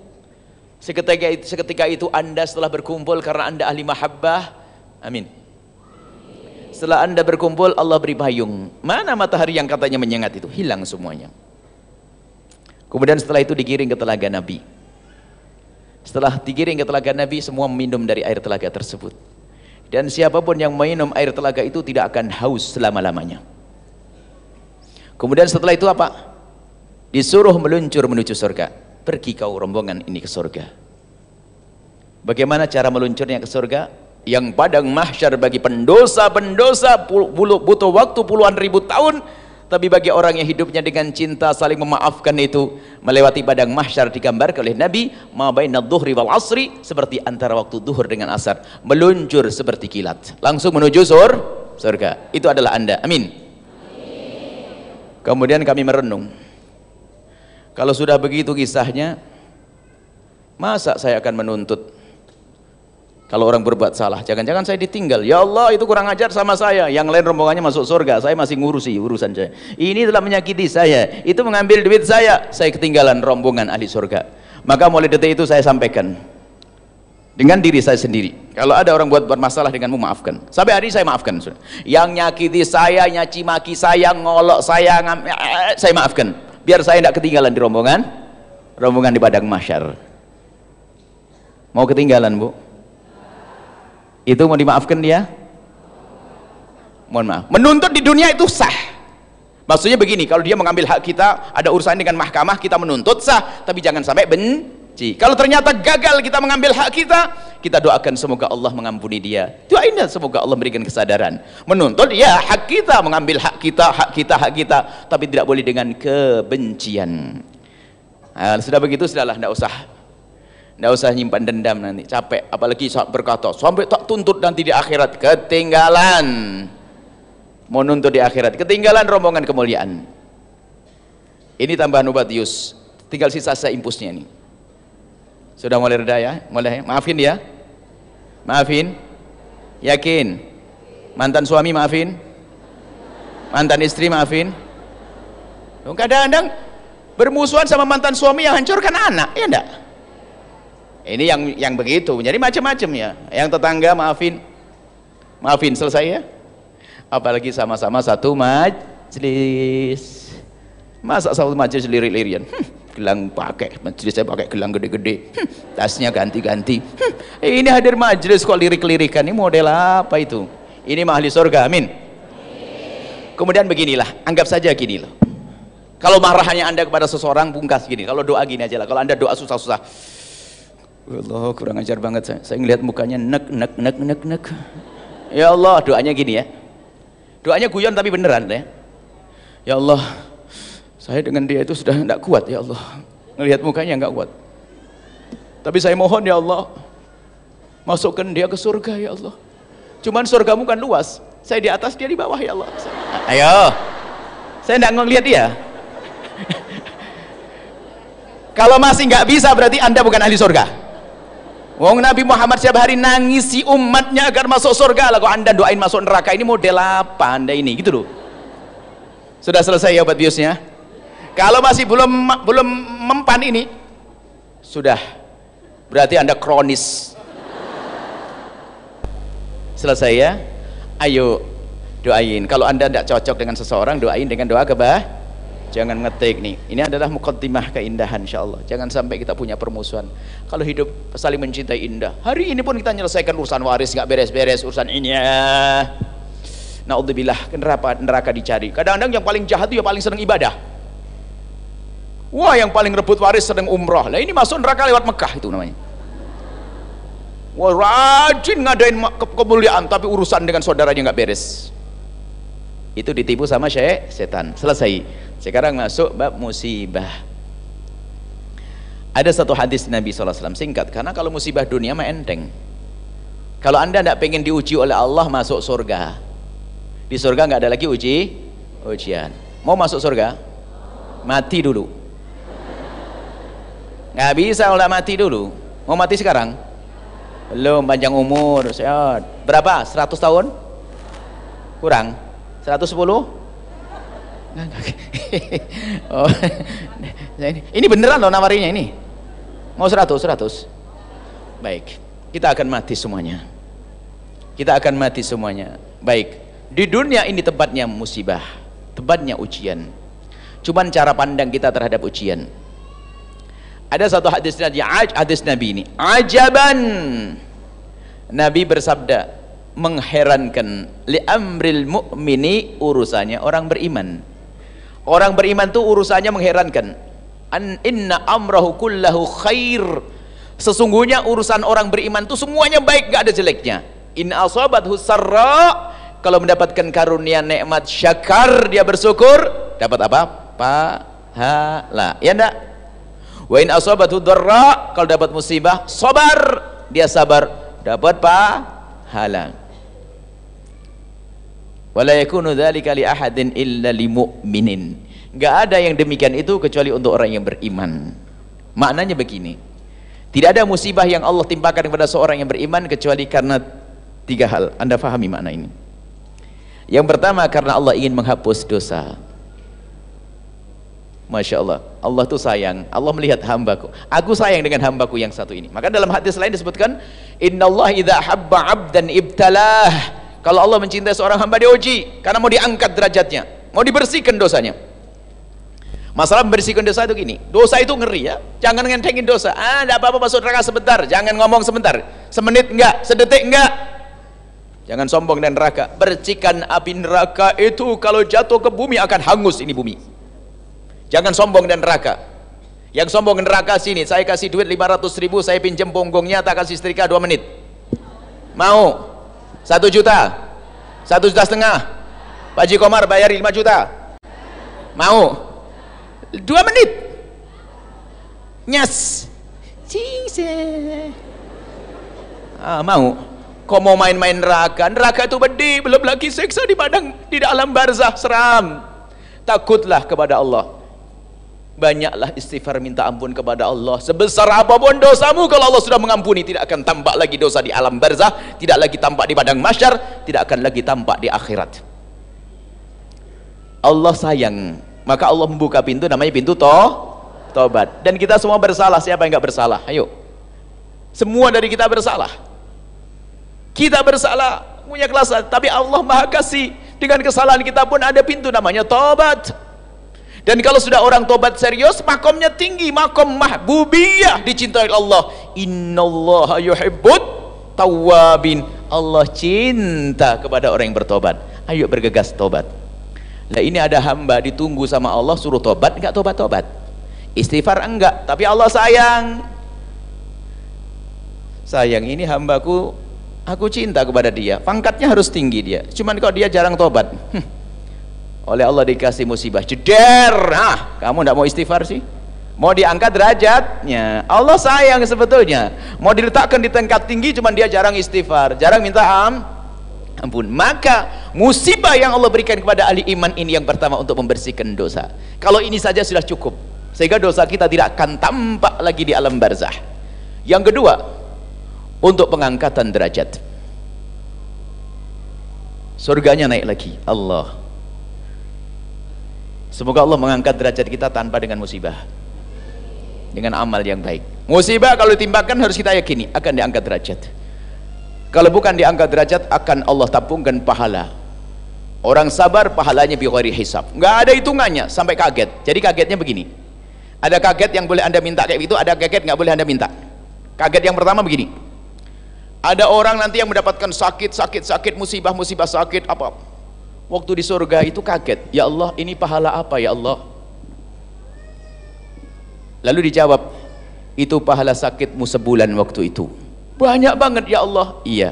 Seketika itu, seketika itu anda setelah berkumpul karena anda ahli mahabbah. Amin. Setelah anda berkumpul Allah beri payung. Mana matahari yang katanya menyengat itu? Hilang semuanya. Kemudian setelah itu digiring ke telaga Nabi. Setelah digiring ke telaga Nabi semua minum dari air telaga tersebut. Dan siapa pun yang minum air telaga itu tidak akan haus selama-lamanya. Kemudian setelah itu apa? Disuruh meluncur menuju surga pergi kau rombongan ini ke surga bagaimana cara meluncurnya ke surga yang padang mahsyar bagi pendosa-pendosa butuh waktu puluhan ribu tahun tapi bagi orang yang hidupnya dengan cinta saling memaafkan itu melewati padang mahsyar digambarkan oleh Nabi ma bainadh dhuhri wal asri seperti antara waktu duhur dengan asar meluncur seperti kilat. Langsung menuju sur surga. Itu adalah anda. Amin. kemudian kami merenung. Kalau sudah begitu kisahnya masa saya akan menuntut kalau orang berbuat salah, jangan-jangan saya ditinggal. Ya Allah, itu kurang ajar sama saya. Yang lain rombongannya masuk surga, saya masih ngurusi urusan saya. Ini telah menyakiti saya. Itu mengambil duit saya. Saya ketinggalan rombongan ahli surga. Maka mulai detik itu saya sampaikan dengan diri saya sendiri. Kalau ada orang buat bermasalah denganmu maafkan. Sampai hari saya maafkan. Yang nyakiti saya, nyaci maki saya, ngolok saya, eh, saya maafkan. Biar saya tidak ketinggalan di rombongan, rombongan di padang masyar. Mau ketinggalan bu? Itu mau dimaafkan dia? Mohon maaf. Menuntut di dunia itu sah. Maksudnya begini kalau dia mengambil hak kita ada urusan dengan mahkamah kita menuntut sah tapi jangan sampai benci. Kalau ternyata gagal kita mengambil hak kita kita doakan semoga Allah mengampuni dia. Doainnya semoga Allah memberikan kesadaran. Menuntut ya hak kita mengambil hak kita hak kita hak kita tapi tidak boleh dengan kebencian. Nah, sudah begitu sudahlah tidak usah tidak usah nyimpan dendam nanti, capek. Apalagi berkata, sampai tak tuntut nanti di akhirat. Ketinggalan. Mau nuntut di akhirat. Ketinggalan rombongan kemuliaan. Ini tambahan obat Yus. Tinggal sisa saya impusnya ini. Sudah mulai reda ya? Mulai. Maafin dia. Maafin. Yakin. Mantan suami maafin. Mantan istri maafin. Kadang-kadang bermusuhan sama mantan suami yang hancurkan anak, ya enggak? Ini yang yang begitu. Jadi macam-macam ya. Yang tetangga maafin. Maafin selesai ya. Apalagi sama-sama satu majlis. Masa satu majlis lirik-lirian? Hmm, gelang pakai. Majlis saya pakai gelang gede-gede. Hmm, tasnya ganti-ganti. Hmm, ini hadir majlis kok lirik-lirikan. Ini model apa itu? Ini mahli surga amin. Kemudian beginilah anggap saja gini loh. Kalau marahnya anda kepada seseorang bungkas gini. Kalau doa gini aja lah. Kalau anda doa susah-susah Allah kurang ajar banget saya. Saya ngelihat mukanya nek nek nek nek nek. Ya Allah, doanya gini ya. Doanya guyon tapi beneran ya. Ya Allah, saya dengan dia itu sudah tidak kuat ya Allah. Ngelihat mukanya nggak kuat. Tapi saya mohon ya Allah, masukkan dia ke surga ya Allah. Cuman surgamu kan luas. Saya di atas, dia di bawah ya Allah. Ayo. Saya tidak ngelihat dia. Kalau masih nggak bisa berarti Anda bukan ahli surga. Wong Nabi Muhammad setiap hari nangisi umatnya agar masuk surga. Kok anda doain masuk neraka ini model apa anda ini? Gitu loh. Sudah selesai ya obat biusnya? Kalau masih belum belum mempan ini, sudah. Berarti anda kronis. Selesai ya? Ayo doain. Kalau anda tidak cocok dengan seseorang, doain dengan doa kebah jangan ngetik nih. Ini adalah mukaddimah keindahan insyaallah. Jangan sampai kita punya permusuhan. Kalau hidup saling mencintai indah. Hari ini pun kita menyelesaikan urusan waris. Nggak beres-beres urusan ini ya. Naudzubillah. Neraka neraka dicari? Kadang-kadang yang paling jahat itu yang paling senang ibadah. Wah yang paling rebut waris sedang umrah. Lah ini masuk neraka lewat Mekah itu namanya. Wah rajin ngadain ke kemuliaan tapi urusan dengan saudaranya nggak beres. Itu ditipu sama syekh setan. Selesai sekarang masuk bab musibah. Ada satu hadis Nabi SAW singkat karena kalau musibah dunia mah enteng. Kalau anda tidak pengen diuji oleh Allah masuk surga, di surga nggak ada lagi uji ujian. Mau masuk surga? Mati dulu. Nggak bisa kalau mati dulu. Mau mati sekarang? Belum panjang umur, sehat. Berapa? 100 tahun? Kurang? 110? oh, ini beneran loh nawarinya ini. Mau 100, 100. Baik, kita akan mati semuanya. Kita akan mati semuanya. Baik, di dunia ini tempatnya musibah, tempatnya ujian. Cuman cara pandang kita terhadap ujian. Ada satu hadis Nabi, hadis Nabi ini, ajaban. Nabi bersabda, mengherankan li amril mu'mini urusannya orang beriman Orang beriman itu urusannya mengherankan. an inna amrahu kullahu khair. Sesungguhnya urusan orang beriman itu semuanya baik gak ada jeleknya. In asabathu sarra kalau mendapatkan karunia nikmat syakar dia bersyukur dapat apa? Pahala. Ya enggak? Wa in dharra kalau dapat musibah sabar. Dia sabar dapat pahala wala yakunu dzalika li ahadin illa limu'minin Enggak ada yang demikian itu kecuali untuk orang yang beriman. Maknanya begini. Tidak ada musibah yang Allah timpakan kepada seorang yang beriman kecuali karena tiga hal. Anda fahami makna ini. Yang pertama karena Allah ingin menghapus dosa. Masya Allah. Allah itu sayang. Allah melihat hambaku. Aku sayang dengan hambaku yang satu ini. Maka dalam hadis lain disebutkan, Inna Allah idha habba abdan ibtalah. Kalau Allah mencintai seorang hamba diuji. Karena mau diangkat derajatnya. Mau dibersihkan dosanya. Masalah membersihkan dosa itu gini. Dosa itu ngeri ya. Jangan ngentengin dosa. Ah, enggak apa-apa masuk neraka sebentar. Jangan ngomong sebentar. Semenit enggak, sedetik enggak. Jangan sombong dan neraka. Percikan api neraka itu kalau jatuh ke bumi akan hangus ini bumi. Jangan sombong dan neraka. Yang sombong neraka sini, saya kasih duit 500 ribu, saya pinjam punggungnya, tak kasih setrika 2 menit. Mau? 1 juta? 1 juta setengah? Pak Haji Komar bayar 5 juta? Mau? dua menit nyas cingse ah, mau kau mau main-main neraka neraka itu pedih belum lagi seksa di padang di dalam barzah seram takutlah kepada Allah banyaklah istighfar minta ampun kepada Allah. Sebesar apa pun dosamu kalau Allah sudah mengampuni tidak akan tampak lagi dosa di alam barzah tidak lagi tampak di padang masyar tidak akan lagi tampak di akhirat. Allah sayang maka Allah membuka pintu namanya pintu toh tobat. Dan kita semua bersalah. Siapa yang nggak bersalah? Ayo. Semua dari kita bersalah. Kita bersalah punya kelas tapi Allah maha kasih. Dengan kesalahan kita pun ada pintu namanya tobat dan kalau sudah orang tobat serius makomnya tinggi makom mahbubiyah dicintai Allah innallaha yuhibbut tawabin Allah cinta kepada orang yang bertobat ayo bergegas tobat lah ini ada hamba ditunggu sama Allah suruh tobat enggak tobat-tobat. Istighfar enggak, tapi Allah sayang. Sayang ini hambaku aku cinta kepada dia. Pangkatnya harus tinggi dia. Cuman kalau dia jarang tobat. Hm. Oleh Allah dikasih musibah. Jeder. Ah, kamu enggak mau istighfar sih? Mau diangkat derajatnya. Allah sayang sebetulnya. Mau diletakkan di tingkat tinggi cuman dia jarang istighfar, jarang minta am ampun maka musibah yang Allah berikan kepada ahli iman ini yang pertama untuk membersihkan dosa kalau ini saja sudah cukup sehingga dosa kita tidak akan tampak lagi di alam barzah yang kedua untuk pengangkatan derajat surganya naik lagi Allah semoga Allah mengangkat derajat kita tanpa dengan musibah. Dengan amal yang baik. Musibah kalau ditimbakan harus kita yakini akan diangkat derajat. Kalau bukan diangkat derajat akan Allah tabungkan pahala. Orang sabar pahalanya biwari hisab. Nggak ada hitungannya sampai kaget. Jadi kagetnya begini. Ada kaget yang boleh anda minta kayak gitu ada kaget nggak boleh anda minta. Kaget yang pertama begini. Ada orang nanti yang mendapatkan sakit sakit sakit musibah musibah sakit apa waktu di surga itu kaget. Ya Allah ini pahala apa ya Allah? Lalu dijawab itu pahala sakitmu sebulan waktu itu. Banyak banget ya Allah. Iya.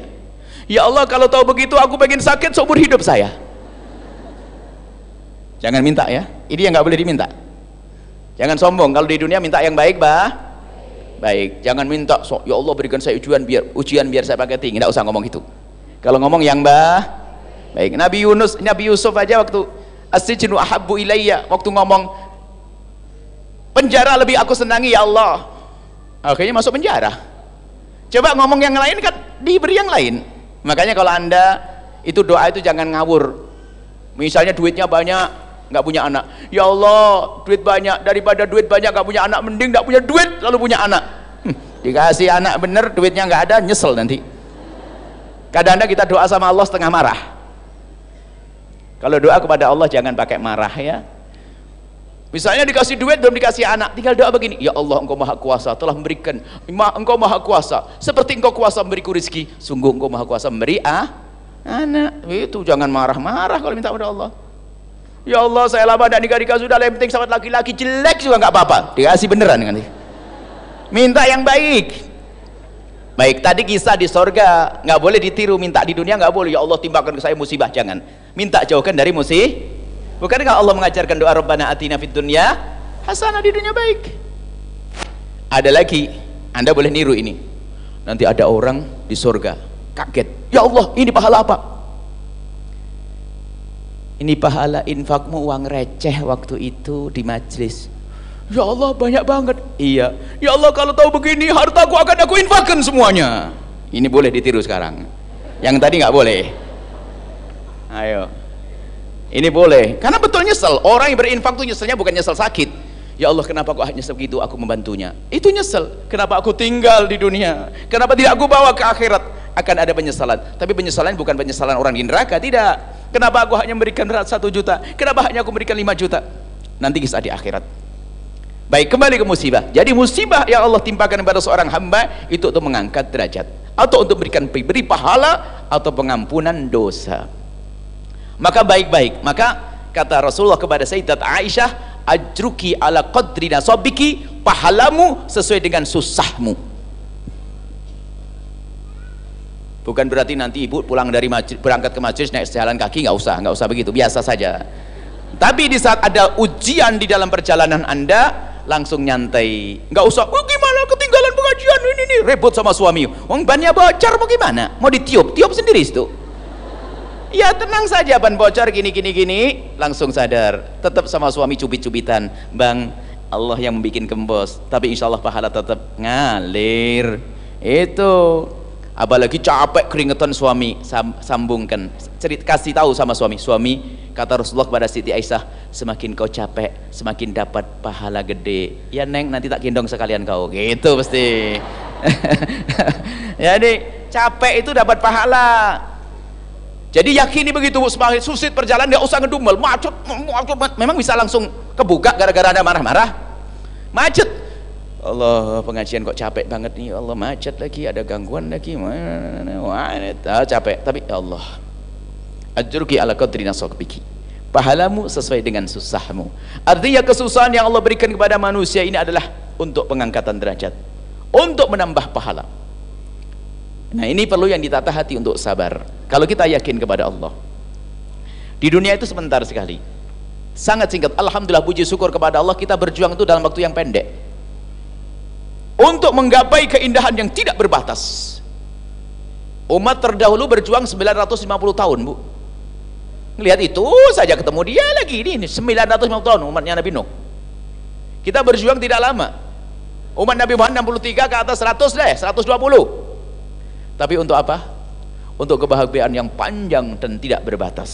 Ya Allah kalau tahu begitu aku pengen sakit seumur hidup saya. Jangan minta ya. Ini yang nggak boleh diminta. Jangan sombong. Kalau di dunia minta yang baik bah. Baik. Jangan minta so, ya Allah berikan saya ujian biar ujian biar saya pakai tinggi. Nggak usah ngomong itu kalau ngomong yang bah baik Nabi Yunus Nabi Yusuf aja waktu asijnu ahabbu ilayya waktu ngomong penjara lebih aku senangi ya Allah. Akhirnya masuk penjara. Coba ngomong yang lain kan diberi yang lain. Makanya kalau anda itu doa itu jangan ngawur. Misalnya duitnya banyak nggak punya anak. Ya Allah duit banyak daripada duit banyak nggak punya anak mending nggak punya duit lalu punya anak. Hm, dikasih anak bener duitnya nggak ada nyesel nanti. Kadang-kadang kita doa sama Allah setengah marah kalau doa kepada Allah jangan pakai marah ya. Misalnya dikasih duit belum dikasih anak, tinggal doa begini, Ya Allah engkau maha kuasa telah memberikan, engkau maha kuasa, seperti engkau kuasa memberiku rezeki, sungguh engkau maha kuasa memberi ah, anak, itu jangan marah-marah kalau minta kepada Allah. Ya Allah saya lama tidak nikah nikah sudah yang penting sama laki-laki jelek juga nggak apa-apa. Dikasih beneran kan minta yang baik baik tadi kisah di sorga nggak boleh ditiru minta di dunia nggak boleh. Ya Allah timbangkan ke saya musibah jangan. Minta jauhkan dari musibah bukankah Allah mengajarkan doa Rabbana atina fid dunya hasanah di dunia baik? Ada lagi anda boleh niru ini. Nanti ada orang di sorga kaget. Ya Allah ini pahala apa? Ini pahala infakmu uang receh waktu itu di majlis ya Allah banyak banget. Iya. Ya Allah kalau tahu begini hartaku akan aku infakkan semuanya. Ini boleh ditiru sekarang. Yang tadi nggak boleh. Ayo. Ini boleh. Karena betul nyesel. Orang yang berinfak itu nyeselnya bukan nyesel sakit. Ya Allah kenapa kok hanya sebegitu aku membantunya. Itu nyesel. Kenapa aku tinggal di dunia? Kenapa tidak aku bawa ke akhirat? Akan ada penyesalan. Tapi penyesalan bukan penyesalan orang di neraka tidak. Kenapa aku hanya memberikan satu juta? Kenapa hanya aku memberikan lima juta? Nanti kisah di akhirat baik kembali ke musibah. Jadi musibah yang Allah timpakan kepada seorang hamba itu untuk mengangkat derajat. Atau untuk memberikan beri pahala atau pengampunan dosa. Maka baik-baik. Maka kata Rasulullah kepada Sayyidat Aisyah ajruki ala qadri nasabiki pahalamu sesuai dengan susahmu. Bukan berarti nanti ibu pulang dari majlis, berangkat ke majelis naik jalan kaki nggak usah nggak usah begitu. Biasa saja. Tapi di saat ada ujian di dalam perjalanan anda langsung nyantai. Nggak usah oh, gimana ketinggalan pengajian? Ini nih repot sama suami. Wong bannya bocor mau gimana? Mau ditiup tiup sendiri itu ya tenang saja ban bocor gini gini gini. Langsung sadar tetap sama suami cubit-cubitan. Bang Allah yang membuat kembos tapi insya Allah pahala tetap ngalir. Itu. Apalagi capek keringetan suami. Sambungkan. Cerit kasih tahu sama suami. Suami kata Rasulullah kepada Siti Aisyah semakin kau capek semakin dapat pahala gede. Ya neng nanti tak gendong sekalian kau. Gitu pasti jadi capek itu dapat pahala. Jadi yakini begitu semakin susit perjalanan nggak usah ngedumel macet, macet memang bisa langsung kebuka gara-gara ada marah-marah? Macet. Allah pengajian kok capek banget nih. Allah macet lagi ada gangguan lagi. Wah capek. Tapi ya Allah ajruki ala qadri nasabiki pahalamu sesuai dengan susahmu artinya kesusahan yang Allah berikan kepada manusia ini adalah untuk pengangkatan derajat untuk menambah pahala Nah ini perlu yang ditata hati untuk sabar. Kalau kita yakin kepada Allah. Di dunia itu sebentar sekali. Sangat singkat. Alhamdulillah puji syukur kepada Allah kita berjuang itu dalam waktu yang pendek. Untuk menggapai keindahan yang tidak berbatas. Umat terdahulu berjuang 950 tahun bu. Lihat itu saja ketemu dia lagi ini 950 tahun umatnya Nabi Nuh. Kita berjuang tidak lama. Umat Nabi Muhammad 63 ke atas 100 deh, 120 tapi untuk apa? Untuk kebahagiaan yang panjang dan tidak berbatas.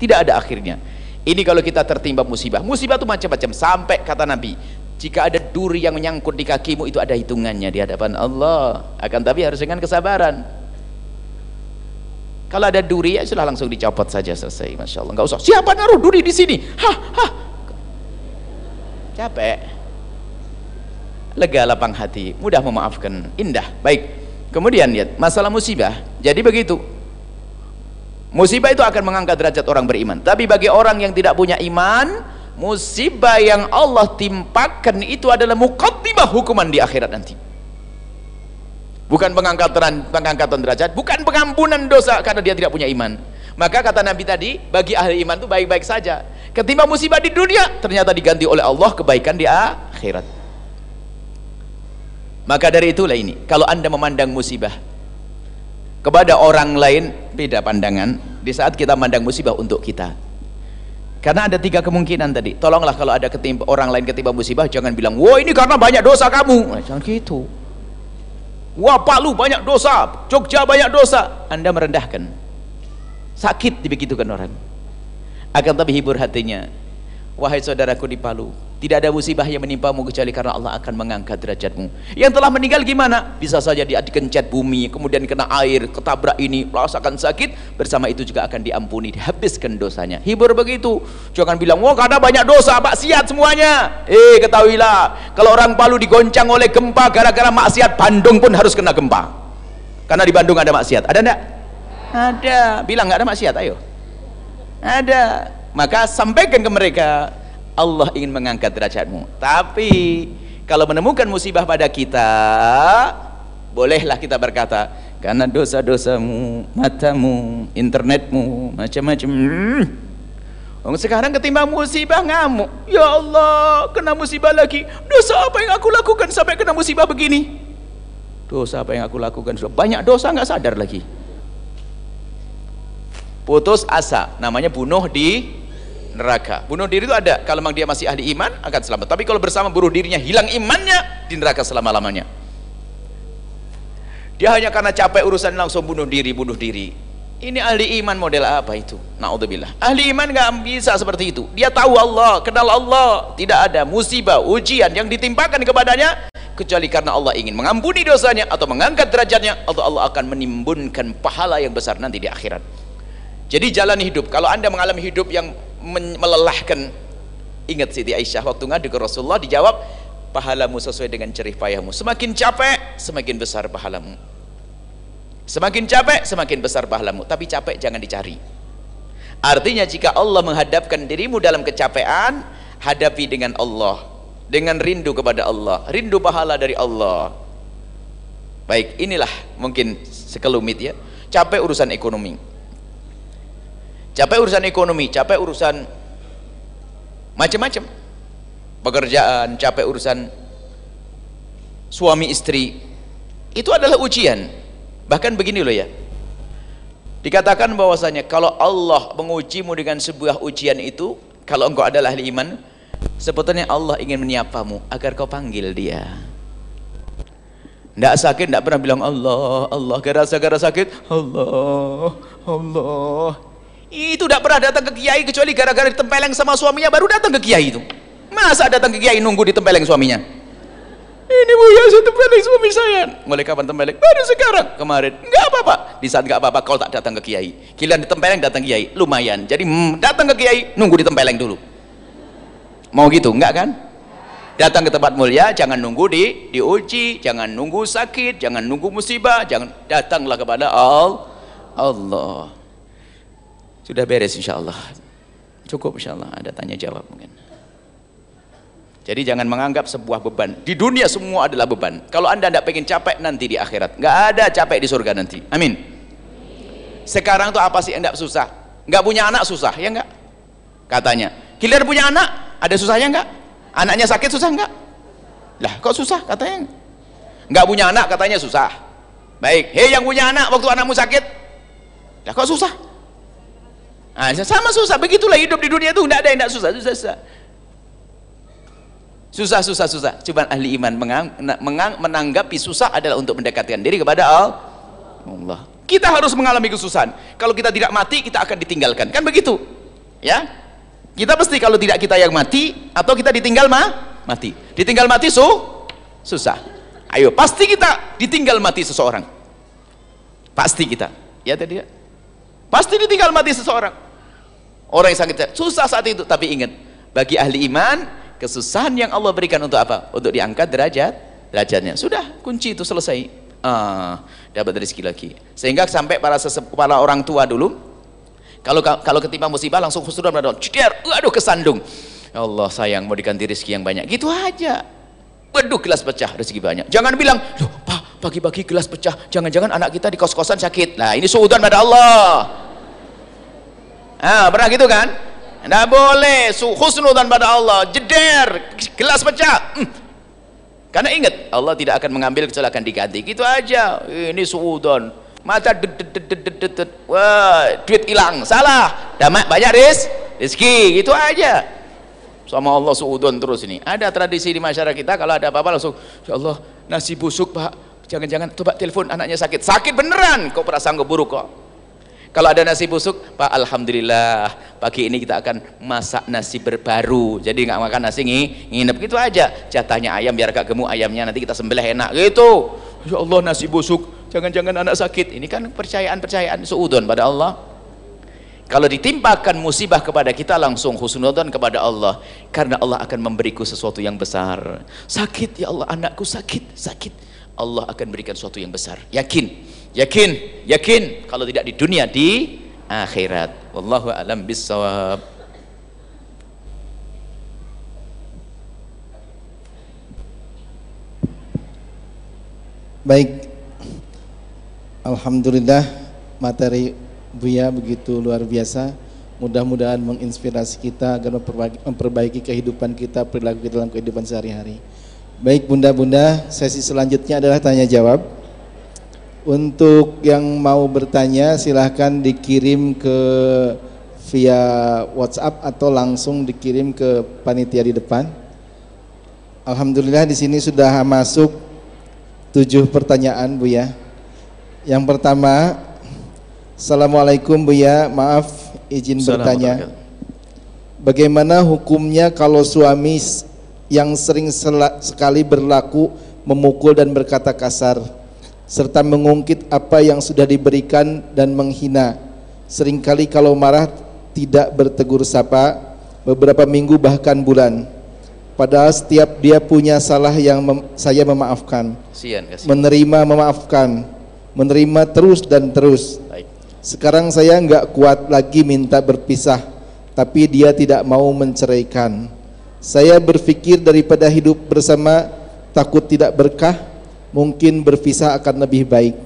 Tidak ada akhirnya. Ini kalau kita tertimpa musibah. Musibah itu macam-macam. Sampai kata Nabi, jika ada duri yang menyangkut di kakimu itu ada hitungannya di hadapan Allah. Akan tapi harus dengan kesabaran. Kalau ada duri ya sudah langsung dicopot saja selesai. Masya Allah. Enggak usah. Siapa naruh duri di sini? Hah, hah. Capek. Lega lapang hati, mudah memaafkan, indah. Baik. Kemudian lihat masalah musibah. Jadi begitu. Musibah itu akan mengangkat derajat orang beriman. Tapi bagi orang yang tidak punya iman, musibah yang Allah timpakan itu adalah mukaddimah hukuman di akhirat nanti. Bukan pengangkatan pengangkatan derajat, bukan pengampunan dosa karena dia tidak punya iman. Maka kata Nabi tadi, bagi ahli iman itu baik-baik saja. Ketimbang musibah di dunia, ternyata diganti oleh Allah kebaikan di akhirat. Maka dari itulah ini kalau anda memandang musibah kepada orang lain beda pandangan di saat kita memandang musibah untuk kita. Karena ada tiga kemungkinan tadi. Tolonglah kalau ada ketimpa, orang lain ketimpa musibah jangan bilang wah ini karena banyak dosa kamu. Jangan gitu wah Palu banyak dosa. Jogja banyak dosa. Anda merendahkan. Sakit dibegitukan orang. Akan tapi hibur hatinya wahai saudaraku di Palu tidak ada musibah yang menimpamu kecuali karena Allah akan mengangkat derajatmu. Yang telah meninggal gimana? Bisa saja dia dikencet bumi, kemudian kena air, ketabrak ini, rasakan sakit, bersama itu juga akan diampuni, dihabiskan dosanya. Hibur begitu. Jangan bilang, "Wah, karena banyak dosa, maksiat semuanya." Eh, ketahuilah, kalau orang Palu digoncang oleh gempa gara-gara maksiat, Bandung pun harus kena gempa. Karena di Bandung ada maksiat. Ada enggak? Ada. Bilang enggak ada maksiat, ayo. Ada maka sampaikan ke mereka Allah ingin mengangkat derajatmu. Tapi kalau menemukan musibah pada kita bolehlah kita berkata karena dosa-dosamu matamu internetmu macam-macam. Hmm. sekarang ketimbang musibah ngamuk. Ya Allah kena musibah lagi. Dosa apa yang aku lakukan sampai kena musibah begini? Dosa apa yang aku lakukan? Sudah banyak dosa nggak sadar lagi. Putus asa namanya bunuh di neraka. Bunuh diri itu ada. Kalau memang dia masih ahli iman akan selamat. Tapi kalau bersama bunuh dirinya hilang imannya di neraka selama-lamanya. Dia hanya karena capek urusan langsung bunuh diri, bunuh diri. Ini ahli iman model apa itu? Naudzubillah. Ahli iman nggak bisa seperti itu. Dia tahu Allah, kenal Allah. Tidak ada musibah, ujian yang ditimpakan kepadanya kecuali karena Allah ingin mengampuni dosanya atau mengangkat derajatnya atau Allah akan menimbunkan pahala yang besar nanti di akhirat. Jadi jalan hidup. Kalau anda mengalami hidup yang melelahkan ingat Siti Aisyah waktu ngadu ke Rasulullah dijawab pahalamu sesuai dengan cerih payahmu semakin capek semakin besar pahalamu. Semakin capek semakin besar pahalamu. Tapi capek jangan dicari. Artinya jika Allah menghadapkan dirimu dalam kecapean hadapi dengan Allah. Dengan rindu kepada Allah. Rindu pahala dari Allah. Baik inilah mungkin sekelumit ya. Capek urusan ekonomi capek urusan ekonomi capek urusan macam-macam pekerjaan capek urusan suami istri. Itu adalah ujian. Bahkan begini loh ya. Dikatakan bahwasanya kalau Allah mengujimu dengan sebuah ujian itu kalau engkau adalah ahli iman sebetulnya Allah ingin menyapamu agar kau panggil dia. Tidak sakit, tidak pernah bilang Allah, Allah, gara-gara sakit, Allah, Allah itu tidak pernah datang ke kiai kecuali gara-gara ditempeleng sama suaminya baru datang ke kiai itu. Masa datang ke kiai nunggu ditempeleng suaminya? Ini bu ya saya tempeleng suami saya. Mulai kapan tempeleng? Baru sekarang. Kemarin. Nggak apa-apa. Di saat nggak apa-apa kalau tak datang ke kiai. Kalian ditempeleng datang ke kiai. Lumayan. Jadi hmm, datang ke kiai nunggu ditempeleng dulu. Mau gitu? Enggak kan? Datang ke tempat mulia jangan nunggu di diuji jangan nunggu sakit jangan nunggu musibah jangan datanglah kepada Allah Allah sudah beres insya Allah. Cukup insya Allah. Ada tanya jawab mungkin. Jadi jangan menganggap sebuah beban. Di dunia semua adalah beban. Kalau anda tidak pengen capek nanti di akhirat. nggak ada capek di surga nanti. Amin. Sekarang tuh apa sih yang susah? Nggak punya anak susah, ya enggak? Katanya. Kalian punya anak, ada susahnya enggak? Anaknya sakit susah enggak? Lah kok susah katanya? Nggak punya anak katanya susah. Baik, hei yang punya anak waktu anakmu sakit. Lah kok susah? Nah, sama susah, begitulah hidup di dunia itu tidak ada yang tidak susah, susah, susah. Susah, susah, susah. Cuma ahli iman mengang, mengang, menanggapi susah adalah untuk mendekatkan diri kepada Allah. Kita harus mengalami kesusahan. Kalau kita tidak mati, kita akan ditinggalkan. Kan begitu? Ya. Kita pasti kalau tidak kita yang mati atau kita ditinggal ma mati. Ditinggal mati su susah. Ayo, pasti kita ditinggal mati seseorang. Pasti kita. Ya tadi ya. Pasti ditinggal mati seseorang. Orang yang sakit susah saat itu, tapi ingat, bagi ahli iman, kesusahan yang Allah berikan untuk apa? Untuk diangkat derajat, derajatnya. Sudah, kunci itu selesai. Ah, dapat rezeki lagi. Sehingga sampai para orang tua dulu, kalau kalau ketimpa musibah langsung khusnudon pada ceder, aduh kesandung. Ya Allah sayang mau diganti rezeki yang banyak. Gitu aja. Waduh gelas pecah rezeki banyak. Jangan bilang, loh Pak, pagi-pagi gelas pecah. Jangan-jangan anak kita di kos-kosan sakit. Nah ini suudan pada Allah. Ah, pernah gitu kan? Tidak boleh husnudan pada Allah, jeder, gelas pecah. Hmm. Karena ingat, Allah tidak akan mengambil kecuali akan diganti. Gitu aja. Ini suudon. Mata Wah, duit hilang. Salah. Damat banyak ris, rezeki. Gitu aja. Sama Allah suudon terus ini. Ada tradisi di masyarakat kita kalau ada apa-apa langsung, ya Allah, nasi busuk, Pak. Jangan-jangan coba telepon anaknya sakit. Sakit beneran. Kok perasaan buruk kok? Kalau ada nasi busuk, Pak Alhamdulillah pagi ini kita akan masak nasi berbaru. Jadi nggak makan nasi nginep gitu aja. Jatahnya ayam biar gak gemuk ayamnya nanti kita sembelih enak gitu. Ya Allah nasi busuk, jangan-jangan anak sakit. Ini kan percayaan-percayaan seudon pada Allah. Kalau ditimpakan musibah kepada kita langsung husnudon kepada Allah karena Allah akan memberiku sesuatu yang besar. Sakit ya Allah anakku sakit, sakit. Allah akan berikan sesuatu yang besar. Yakin, yakin, yakin. Kalau tidak di dunia di akhirat. Wallahu alam bishawab. Baik. Alhamdulillah materi Buya begitu luar biasa. Mudah-mudahan menginspirasi kita agar memperbaiki kehidupan kita, perilaku kita dalam kehidupan sehari-hari. Baik bunda-bunda, sesi selanjutnya adalah tanya jawab. Untuk yang mau bertanya silahkan dikirim ke via WhatsApp atau langsung dikirim ke panitia di depan. Alhamdulillah di sini sudah masuk tujuh pertanyaan Bu ya. Yang pertama, Assalamualaikum Bu ya, maaf izin bertanya. Bagaimana hukumnya kalau suami yang sering sekali berlaku memukul dan berkata kasar serta mengungkit apa yang sudah diberikan dan menghina. Seringkali kalau marah tidak bertegur sapa beberapa minggu bahkan bulan. Padahal setiap dia punya salah yang mem saya memaafkan. Menerima memaafkan menerima terus dan terus. Sekarang saya enggak kuat lagi minta berpisah, tapi dia tidak mau menceraikan. Saya berpikir daripada hidup bersama takut tidak berkah, mungkin berpisah akan lebih baik.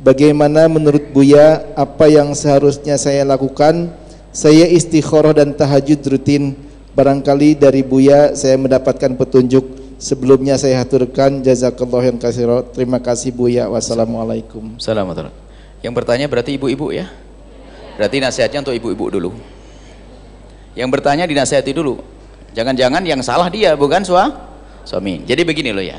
Bagaimana menurut Buya apa yang seharusnya saya lakukan? Saya istikharah dan tahajud rutin. Barangkali dari Buya saya mendapatkan petunjuk Sebelumnya saya haturkan jazakallah yang kasih Terima kasih Buya. Wassalamualaikum. Assalamualaikum. Yang bertanya berarti ibu-ibu ya? Berarti nasihatnya untuk ibu-ibu dulu. Yang bertanya dinasihati dulu. Jangan-jangan yang salah dia bukan sua, suami. Jadi begini loh ya.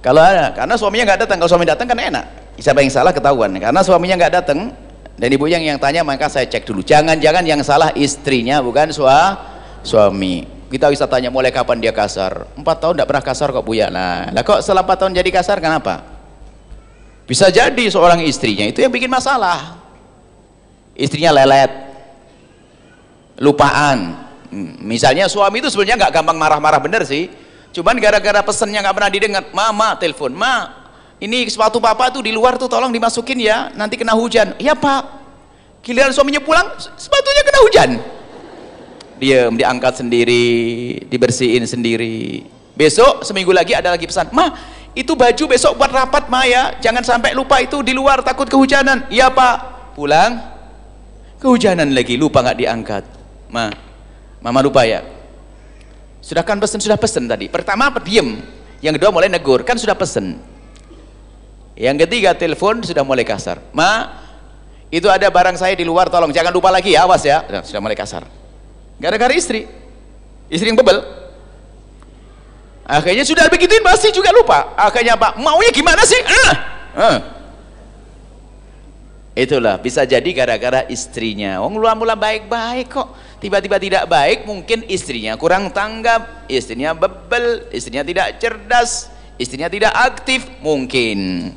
Kalau ada, karena suaminya nggak datang, kalau suami datang kan enak. Siapa yang salah ketahuan. Karena suaminya nggak datang dan ibu yang yang tanya maka saya cek dulu. Jangan-jangan yang salah istrinya bukan sua, suami kita bisa tanya mulai kapan dia kasar empat tahun tidak pernah kasar kok Buya nah lah kok setelah empat tahun jadi kasar kenapa bisa jadi seorang istrinya itu yang bikin masalah istrinya lelet lupaan hmm, misalnya suami itu sebenarnya nggak gampang marah-marah bener sih. Cuman gara-gara pesennya nggak pernah didengar mama telepon ma ini sepatu papa tuh di luar tuh tolong dimasukin ya nanti kena hujan. Iya pak. Giliran suaminya pulang sepatunya kena hujan. Diam diangkat sendiri dibersihin sendiri. Besok seminggu lagi ada lagi pesan. Ma itu baju besok buat rapat ma ya. Jangan sampai lupa itu di luar takut kehujanan. Iya pak. Pulang? Kehujanan lagi lupa nggak diangkat. Ma mama lupa ya. Sudah kan pesen sudah pesen tadi. Pertama diem. Yang kedua mulai negur. Kan sudah pesen. Yang ketiga telepon sudah mulai kasar. Ma itu ada barang saya di luar tolong. Jangan lupa lagi ya awas ya. Sudah mulai kasar. Gara-gara istri. Istri yang bebel. Akhirnya sudah begituin masih juga lupa. Akhirnya apa maunya gimana sih? Ah. Ah. itulah bisa jadi gara-gara istrinya. Wong mula-mula baik-baik kok tiba-tiba tidak baik mungkin istrinya kurang tanggap istrinya bebel istrinya tidak cerdas istrinya tidak aktif mungkin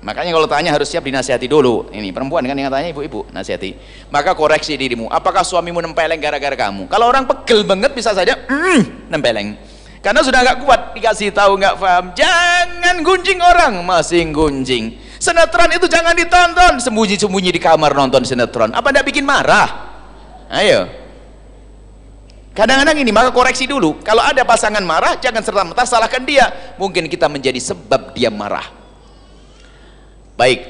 Makanya kalau tanya harus siap dinasihati dulu. Ini perempuan kan yang tanya ibu-ibu, nasihati. Maka koreksi dirimu. Apakah suamimu nempeleng gara-gara kamu? Kalau orang pegel banget bisa saja mm, nempeleng. Karena sudah nggak kuat dikasih tahu nggak paham. Jangan gunjing orang, masih gunjing. Sinetron itu jangan ditonton, sembunyi-sembunyi di kamar nonton sinetron. Apa tidak bikin marah? Ayo. Kadang-kadang ini maka koreksi dulu. Kalau ada pasangan marah, jangan serta-merta salahkan dia. Mungkin kita menjadi sebab dia marah. Baik.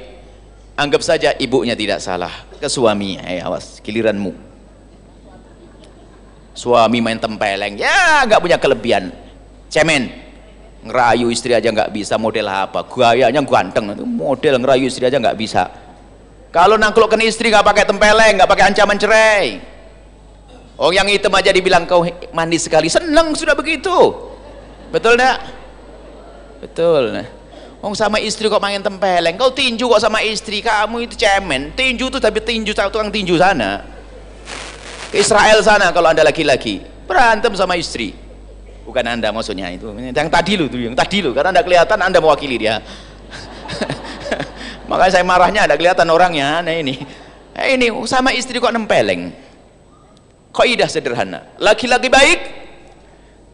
Anggap saja ibunya tidak salah. Ke suaminya eh awas giliranmu. Suami main tempeleng. Ya nggak punya kelebihan. Cemen. Ngerayu istri aja nggak bisa. Model apa? Gayanya ganteng. Model ngerayu istri aja nggak bisa. Kalau nangklukkan istri nggak pakai tempeleng nggak pakai ancaman cerai oh yang hitam aja dibilang kau mandi sekali seneng sudah begitu betul enggak betul Oh sama istri kok main tempeleng, kau tinju kok sama istri, kamu itu cemen. Tinju itu tapi tinju tukang tinju sana. Ke Israel sana kalau anda laki-laki berantem sama istri. Bukan anda maksudnya itu, yang tadi lu tuh, yang tadi lu, karena anda kelihatan anda mewakili dia. Makanya saya marahnya ada kelihatan orangnya, nah ini. Nah, ini sama istri kok nempeleng. Kaidah sederhana. Laki-laki baik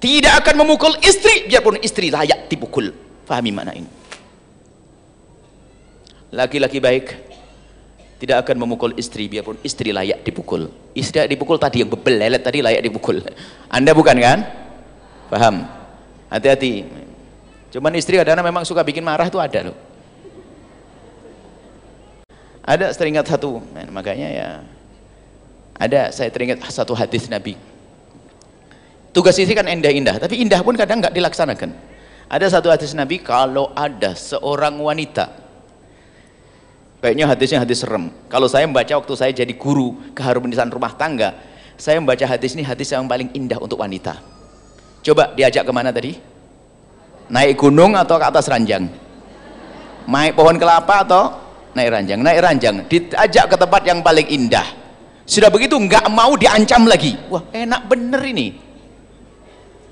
tidak akan memukul istri biarpun istri layak dipukul. Fahami mana ini? laki-laki baik tidak akan memukul istri biarpun istri layak dipukul istri dipukul tadi yang bebel lelet tadi layak dipukul anda bukan kan paham hati-hati Cuman istri kadang memang suka bikin marah tuh ada loh. Ada teringat satu, nah, makanya ya ada saya teringat satu hadis Nabi. Tugas istri kan indah-indah, tapi indah pun kadang nggak dilaksanakan. Ada satu hadis Nabi kalau ada seorang wanita kayaknya hadisnya hadis serem. Kalau saya membaca waktu saya jadi guru keharmonisan rumah tangga, saya membaca hadis ini hadis yang paling indah untuk wanita. Coba diajak ke mana tadi? Naik gunung atau ke atas ranjang? Naik pohon kelapa atau naik ranjang? Naik ranjang. Diajak ke tempat yang paling indah. Sudah begitu nggak mau diancam lagi. Wah enak bener ini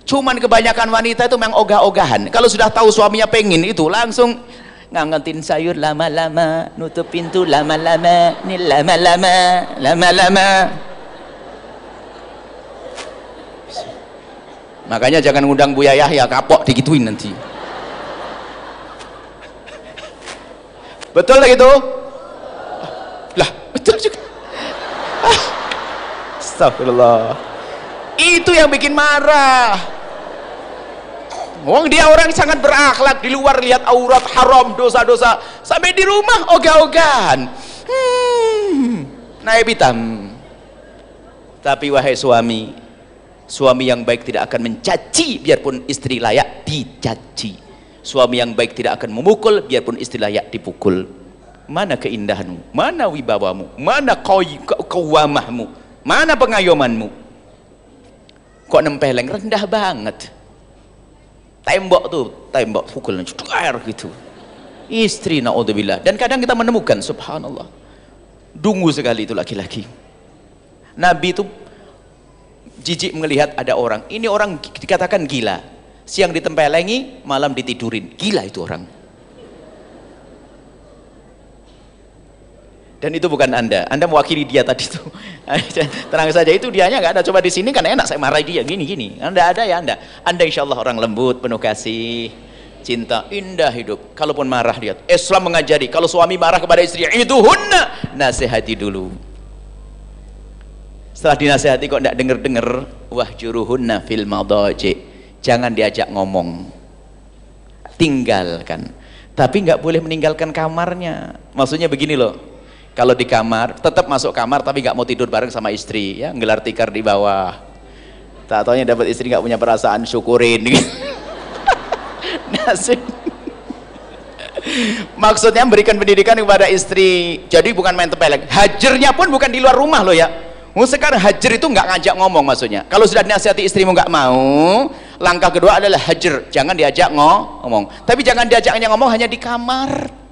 Cuman kebanyakan wanita itu memang ogah-ogahan. Kalau sudah tahu suaminya pengen itu langsung ngangetin sayur lama-lama, nutup pintu lama-lama, ini lama-lama, lama-lama. Makanya jangan ngundang Buya Yahya kapok digituin nanti. Betul gitu? Lah, betul juga. Astagfirullah. Itu yang bikin marah. Wong dia orang sangat berakhlak di luar lihat aurat haram dosa-dosa sampai di rumah ogah-ogahan. Hmm, naik hitam. Tapi wahai suami, suami yang baik tidak akan mencaci biarpun istri layak dicaci. Suami yang baik tidak akan memukul biarpun istri layak dipukul. Mana keindahanmu? Mana wibawamu? Mana kewamahmu? Mana pengayomanmu? Kok nempeleng? Rendah banget. Tembok tuh tembok pukul air gitu. Istri naudzubillah. Dan kadang kita menemukan subhanallah. Dungu sekali itu laki-laki. Nabi itu jijik melihat ada orang. Ini orang dikatakan gila. Siang ditempelengi malam ditidurin gila itu orang dan itu bukan anda. Anda mewakili dia tadi itu. Tenang saja itu dianya nggak ada. Coba di sini kan enak saya marah dia. Gini gini. Anda ada ya anda. Anda insya Allah orang lembut penuh kasih cinta indah hidup. Kalaupun marah dia Islam mengajari kalau suami marah kepada istri itu hunna nasihati dulu. Setelah dinasihati kok tidak denger wah juruhunna fil madaji. Jangan diajak ngomong. Tinggalkan. Tapi nggak boleh meninggalkan kamarnya. Maksudnya begini loh kalau di kamar tetap masuk kamar tapi nggak mau tidur bareng sama istri ya. Gelar tikar di bawah. Tak taunya dapat istri nggak punya perasaan syukurin. Nasib. Maksudnya memberikan pendidikan kepada istri. Jadi bukan main tepelek hajernya pun bukan di luar rumah loh ya. Oh, sekarang hajar itu nggak ngajak ngomong maksudnya. Kalau sudah dinasihati istrimu nggak mau langkah kedua adalah hajar. Jangan diajak ngomong. Tapi jangan diajaknya ngomong hanya di kamar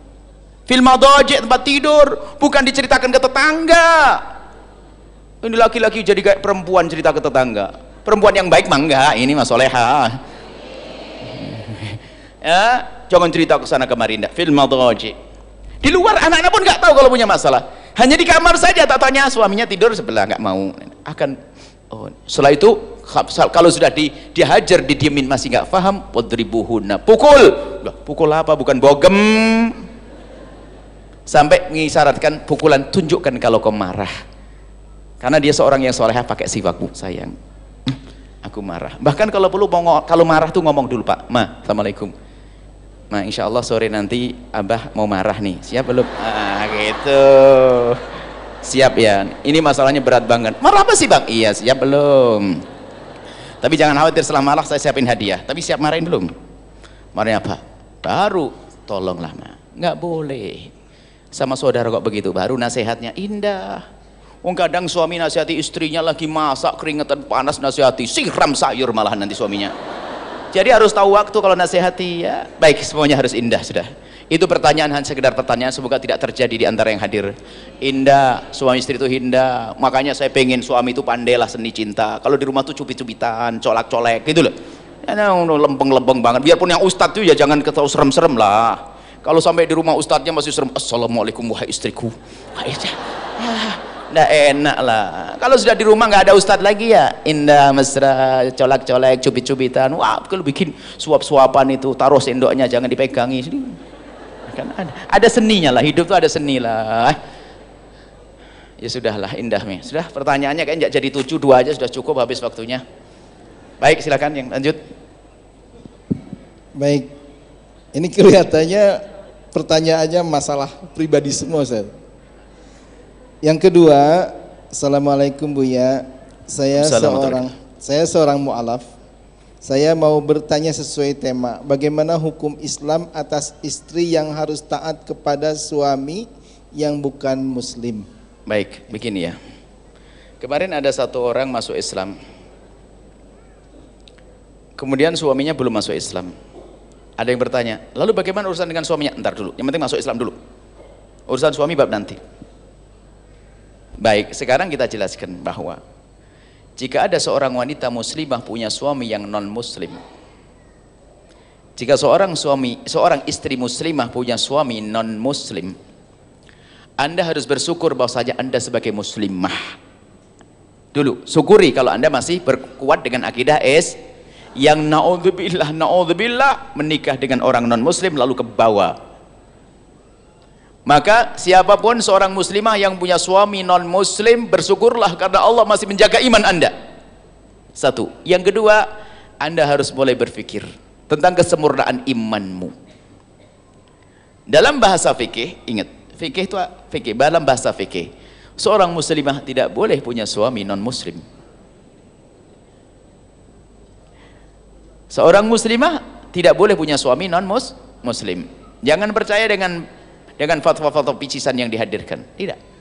Film madajik tempat tidur. Bukan diceritakan ke tetangga. Ini laki-laki jadi kayak perempuan cerita ke tetangga. Perempuan yang baik mah enggak ini mas soleha ya jangan cerita ke sana kemari enggak film madajik di luar anak-anak pun nggak tahu kalau punya masalah. Hanya di kamar saja tak tanya suaminya tidur sebelah nggak mau. Akan oh, setelah itu kalau sudah di, dihajar didiemin masih nggak paham pukul. Pukul apa? Bukan bogem sampai mengisyaratkan pukulan tunjukkan kalau kau marah. Karena dia seorang yang solehah pakai siwakmu sayang. Hmm, aku marah. Bahkan kalau perlu mau kalau marah tuh ngomong dulu pak. Ma assalamualaikum. Ma insya Allah sore nanti abah mau marah nih. Siap belum? Ah gitu. Siap ya. Ini masalahnya berat banget. Marah apa sih bang? Iya siap belum? Tapi jangan khawatir setelah marah saya siapin hadiah. Tapi siap marahin belum? Marahnya apa? Baru. Tolonglah ma. Nggak boleh sama saudara kok begitu? Baru nasihatnya indah. Wong kadang suami nasihati istrinya lagi masak keringetan panas nasihati siram sayur malahan nanti suaminya. Jadi harus tahu waktu kalau nasihati ya. Baik semuanya harus indah sudah. Itu pertanyaan hanya sekedar pertanyaan. Semoga tidak terjadi di antara yang hadir. Indah suami istri itu indah. Makanya saya pengen suami itu pandailah seni cinta. Kalau di rumah tuh cubit-cubitan colak-colek gitu loh. Ya, lempeng-lempeng banget. Biarpun yang ustadz tuh ya jangan ketau serem-serem lah kalau sampai di rumah ustadznya masih serem assalamualaikum wahai istriku. Nah enak lah. Kalau sudah di rumah nggak ada ustadz lagi ya indah mesra colak-colek cubit-cubitan. Wah kalau bikin suap-suapan itu taruh sendoknya jangan dipegangi. Kan ada, ada seninya lah hidup tuh ada seni lah. Ya sudahlah indah nih sudah pertanyaannya kayak jadi tujuh dua aja sudah cukup habis waktunya. Baik silakan yang lanjut. Baik. Ini kelihatannya pertanyaannya masalah pribadi semua Ustaz. Yang kedua, Assalamualaikum Buya. Saya seorang saya seorang mu'alaf. Saya mau bertanya sesuai tema. Bagaimana hukum Islam atas istri yang harus taat kepada suami yang bukan muslim? Baik, begini ya. Kemarin ada satu orang masuk Islam. Kemudian suaminya belum masuk Islam. Ada yang bertanya, lalu bagaimana urusan dengan suaminya? Ntar dulu, yang penting masuk Islam dulu. Urusan suami bab nanti. Baik, sekarang kita jelaskan bahwa jika ada seorang wanita muslimah punya suami yang non muslim jika seorang suami seorang istri muslimah punya suami non muslim anda harus bersyukur bahwa saja anda sebagai muslimah dulu syukuri kalau anda masih berkuat dengan akidah es yang naudzubillah naudzubillah menikah dengan orang non muslim lalu ke bawah maka siapa pun seorang muslimah yang punya suami non muslim bersyukurlah karena Allah masih menjaga iman anda. Satu. Yang kedua, anda harus mulai berpikir tentang kesempurnaan imanmu. Dalam bahasa fikih, ingat, fikih itu fikih dalam bahasa fikih. Seorang muslimah tidak boleh punya suami non muslim. Seorang muslimah tidak boleh punya suami non muslim. Jangan percaya dengan dengan fatwa-fatwa picisan yang dihadirkan. Tidak.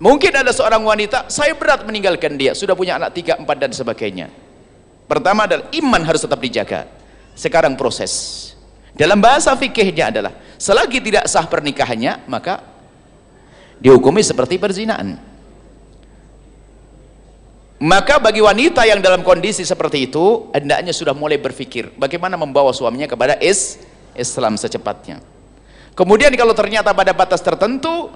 Mungkin ada seorang wanita saya berat meninggalkan dia sudah punya anak tiga, empat dan sebagainya. Pertama adalah iman harus tetap dijaga. Sekarang proses. Dalam bahasa fikihnya adalah selagi tidak sah pernikahannya maka dihukumi seperti perzinaan maka bagi wanita yang dalam kondisi seperti itu hendaknya sudah mulai berpikir bagaimana membawa suaminya kepada is Islam secepatnya. Kemudian kalau ternyata pada batas tertentu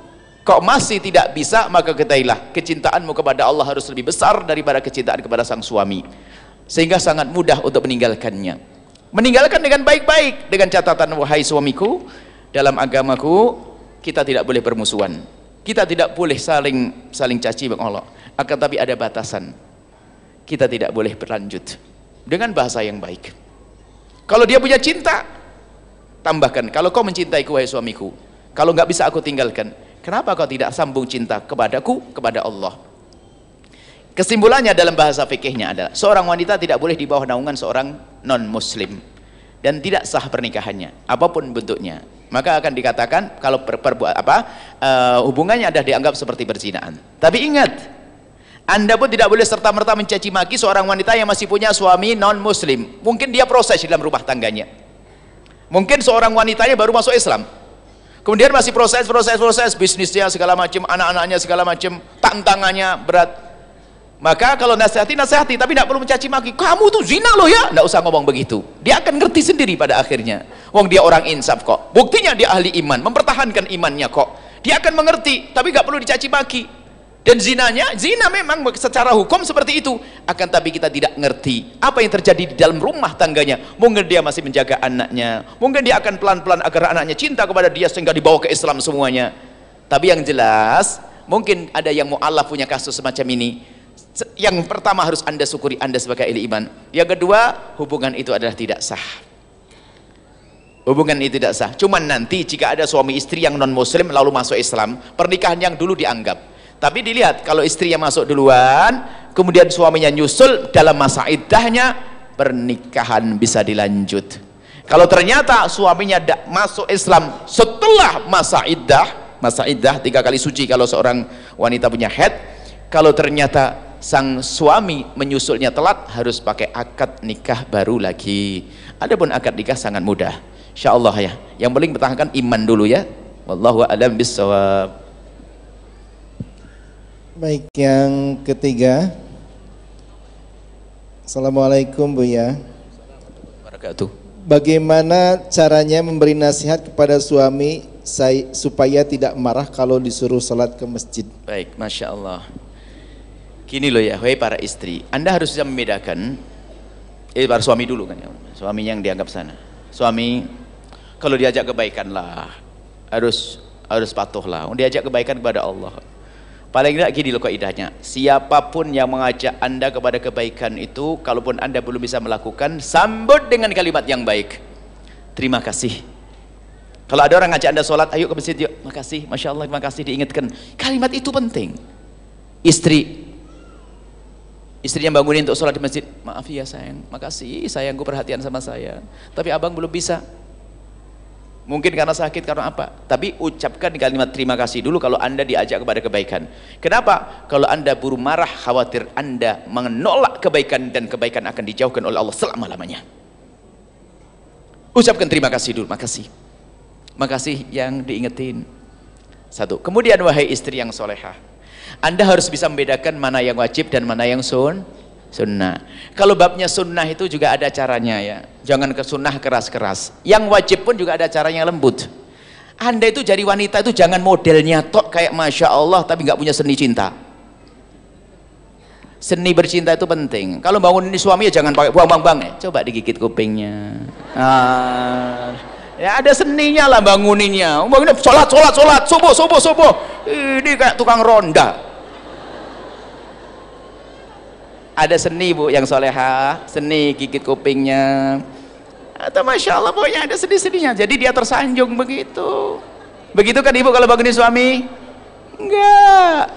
kok masih tidak bisa maka ketahuilah kecintaanmu kepada Allah harus lebih besar daripada kecintaan kepada sang suami. Sehingga sangat mudah untuk meninggalkannya. Meninggalkan dengan baik-baik dengan catatan wahai suamiku dalam agamaku kita tidak boleh bermusuhan. Kita tidak boleh saling saling caci Allah akan tapi ada batasan. Kita tidak boleh berlanjut dengan bahasa yang baik. Kalau dia punya cinta tambahkan. Kalau kau mencintaiku wahai suamiku kalau nggak bisa aku tinggalkan kenapa kau tidak sambung cinta kepadaku kepada Allah? Kesimpulannya dalam bahasa fikihnya adalah seorang wanita tidak boleh di bawah naungan seorang non muslim dan tidak sah pernikahannya apa pun bentuknya. Maka akan dikatakan kalau per, perbuat apa uh, hubungannya ada dianggap seperti berzinaan. Tapi ingat anda pun tidak boleh serta-merta mencaci maki seorang wanita yang masih punya suami non muslim mungkin dia proses dalam rumah tangganya. Mungkin seorang wanitanya baru masuk Islam. Kemudian masih proses proses proses bisnisnya segala macam anak-anaknya segala macam tantangannya berat. Maka kalau nasihati nasihati tapi tidak perlu mencaci maki. Kamu tuh zina loh ya. Tidak usah ngomong begitu. Dia akan ngerti sendiri pada akhirnya. Wong dia orang insaf kok. Buktinya dia ahli iman mempertahankan imannya kok. Dia akan mengerti tapi nggak perlu dicaci maki dan zinanya zina memang secara hukum seperti itu. Akan tapi kita tidak ngerti apa yang terjadi di dalam rumah tangganya. Mungkin dia masih menjaga anaknya. Mungkin dia akan pelan-pelan agar anaknya cinta kepada dia sehingga dibawa ke Islam semuanya. Tapi yang jelas mungkin ada yang mu'alaf punya kasus semacam ini. Yang pertama harus anda syukuri anda sebagai ahli iman. Yang kedua hubungan itu adalah tidak sah. Hubungan itu tidak sah. Cuman nanti jika ada suami istri yang non muslim lalu masuk Islam pernikahan yang dulu dianggap tapi dilihat kalau istrinya masuk duluan kemudian suaminya nyusul dalam masa iddahnya pernikahan bisa dilanjut. Kalau ternyata suaminya masuk Islam setelah masa iddah masa iddah tiga kali suci kalau seorang wanita punya head kalau ternyata sang suami menyusulnya telat harus pakai akad nikah baru lagi. Adapun akad nikah sangat mudah. Insyaallah ya. Yang paling bertahankan iman dulu ya. Wallahu a'lam bissawab Baik, yang ketiga. Assalamualaikum Bu ya. Bagaimana caranya memberi nasihat kepada suami supaya tidak marah kalau disuruh sholat ke masjid? Baik, Masya Allah. Kini loh ya, wahai para istri, Anda harus bisa membedakan, eh para suami dulu kan ya, suami yang dianggap sana. Suami, kalau diajak kebaikan lah, harus harus patuh lah. Diajak kebaikan kepada Allah paling tidak gini loh kaidahnya. Siapa pun yang mengajak anda kepada kebaikan itu kalaupun anda belum bisa melakukan sambut dengan kalimat yang baik. Terima kasih. Kalau ada orang ngajak anda sholat ayo ke masjid yuk. Makasih Masya Allah terima kasih diingatkan. Kalimat itu penting. Istri. Istrinya bangunin untuk sholat di masjid maaf ya sayang. Makasih sayangku perhatian sama saya. Tapi abang belum bisa mungkin karena sakit karena apa? Tapi ucapkan kalimat terima kasih dulu kalau anda diajak kepada kebaikan. Kenapa? Kalau anda buru marah khawatir anda menolak kebaikan dan kebaikan akan dijauhkan oleh Allah selama-lamanya. Ucapkan terima kasih dulu makasih. Makasih yang diingetin. Satu. Kemudian wahai istri yang solehah anda harus bisa membedakan mana yang wajib dan mana yang sun sunnah. Kalau babnya sunnah itu juga ada caranya ya. Jangan ke sunnah keras-keras. Yang wajib pun juga ada caranya lembut. Anda itu jadi wanita itu jangan modelnya tok kayak masya Allah tapi nggak punya seni cinta. Seni bercinta itu penting. Kalau bangun ini suami ya jangan pakai buang-buang ya. Coba digigit kupingnya. Ah. Ya ada seninya lah banguninnya. Bangunin sholat, sholat, sholat, subuh, subuh, subuh. Ini kayak tukang ronda ada seni bu yang soleha. Seni gigit kupingnya. Atau masya Allah pokoknya ada sedih-sedihnya jadi dia tersanjung begitu. Begitu kan ibu kalau bangunin suami? Enggak.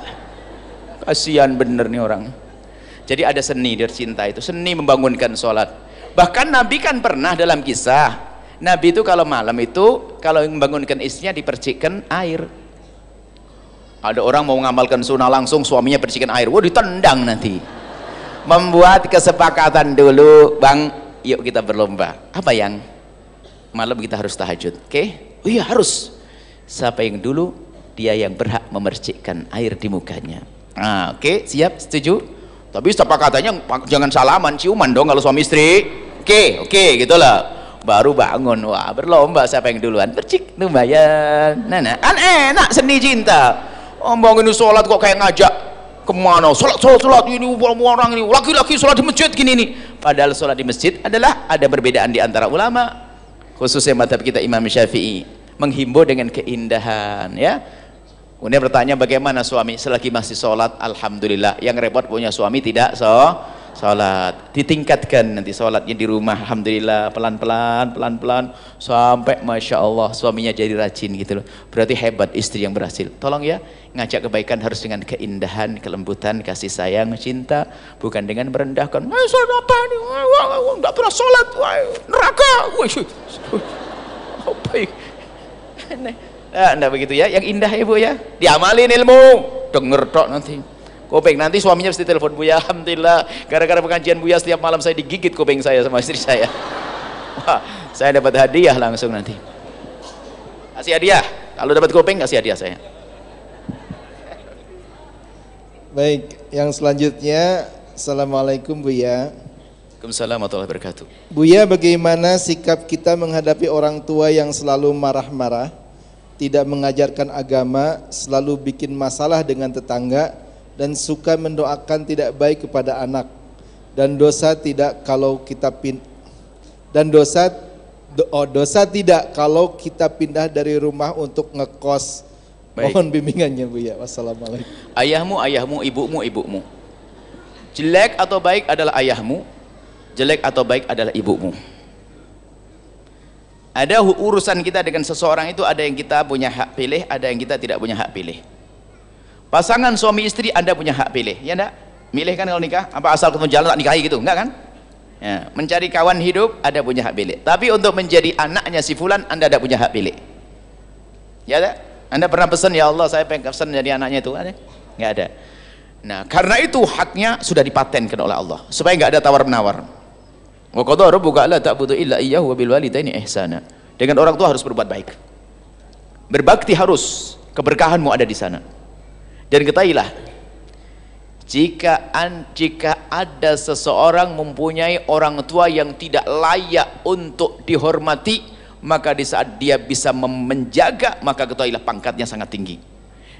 Kasihan bener nih orang. Jadi ada seni dari cinta itu. Seni membangunkan sholat. Bahkan Nabi kan pernah dalam kisah. Nabi itu kalau malam itu kalau membangunkan istrinya dipercikkan air. Ada orang mau mengamalkan sunnah langsung suaminya percikan air. Wah ditendang nanti membuat kesepakatan dulu bang yuk kita berlomba. Apa yang malam kita harus tahajud oke? Okay? oh iya harus. Siapa yang dulu dia yang berhak memercikkan air di mukanya. Ah, oke? Okay? siap? Setuju? Tapi sepakatannya jangan salaman ciuman dong kalau suami istri. Oke okay, oke okay, gitulah baru bangun wah berlomba siapa yang duluan? Percik lumayan. Nah, nah. Kan enak seni cinta. Oh bangun sholat kok kayak ngajak ke mana? Sholat sholat sholat ini orang ini. Laki-laki sholat di masjid gini nih. Padahal sholat di masjid adalah ada perbedaan di antara ulama. Khususnya madhab kita Imam Syafi'i. Menghimbau dengan keindahan ya. Kemudian bertanya bagaimana suami selagi masih sholat Alhamdulillah. Yang repot punya suami tidak so sholat ditingkatkan nanti sholatnya di rumah. Alhamdulillah pelan-pelan pelan-pelan. Sampai Masya Allah suaminya jadi rajin gitu loh. Berarti hebat istri yang berhasil. Tolong ya ngajak kebaikan harus dengan keindahan kelembutan kasih sayang cinta. Bukan dengan merendahkan. Eh apa ini nggak pernah sholat neraka. Apa Nah, nah begitu ya, yang indah ya bu ya, diamalin ilmu, denger tok nanti kuping nanti suaminya pasti telepon Buya. Alhamdulillah. Gara-gara pengajian Buya setiap malam saya digigit kuping saya sama istri saya. Wah, saya dapat hadiah langsung nanti. Kasih hadiah. Kalau dapat kuping kasih hadiah saya. Baik yang selanjutnya Assalamualaikum Buya. Waalaikumsalam warahmatullahi wabarakatuh. Buya bagaimana sikap kita menghadapi orang tua yang selalu marah-marah tidak mengajarkan agama, selalu bikin masalah dengan tetangga, dan suka mendoakan tidak baik kepada anak. Dan dosa tidak kalau kita pin dan dosa do, oh, dosa tidak kalau kita pindah dari rumah untuk ngekos. Baik. mohon bimbingannya Bu ya. Wassalamualaikum. Ayahmu ayahmu ibumu ibumu. Jelek atau baik adalah ayahmu. Jelek atau baik adalah ibumu. Ada urusan kita dengan seseorang itu ada yang kita punya hak pilih ada yang kita tidak punya hak pilih pasangan suami istri anda punya hak pilih. Ya enggak? Milih kan kalau nikah. Apa asal ketemu jalan tak nikahi gitu? Enggak kan? Ya, mencari kawan hidup ada punya hak pilih. Tapi untuk menjadi anaknya si fulan anda tidak punya hak pilih. Ya anda pernah pesan ya Allah saya pengen pesan jadi anaknya itu ada? Enggak ada. Nah karena itu haknya sudah dipatenkan oleh Allah. Supaya enggak ada tawar menawar wa qadara rabbuka alla ta'budu illa iyyahu wa bil walidaini ihsana. Dengan orang tua harus berbuat baik. Berbakti harus. Keberkahanmu ada di sana dan ketahuilah jika an, jika ada seseorang mempunyai orang tua yang tidak layak untuk dihormati maka di saat dia bisa menjaga maka ketahuilah pangkatnya sangat tinggi.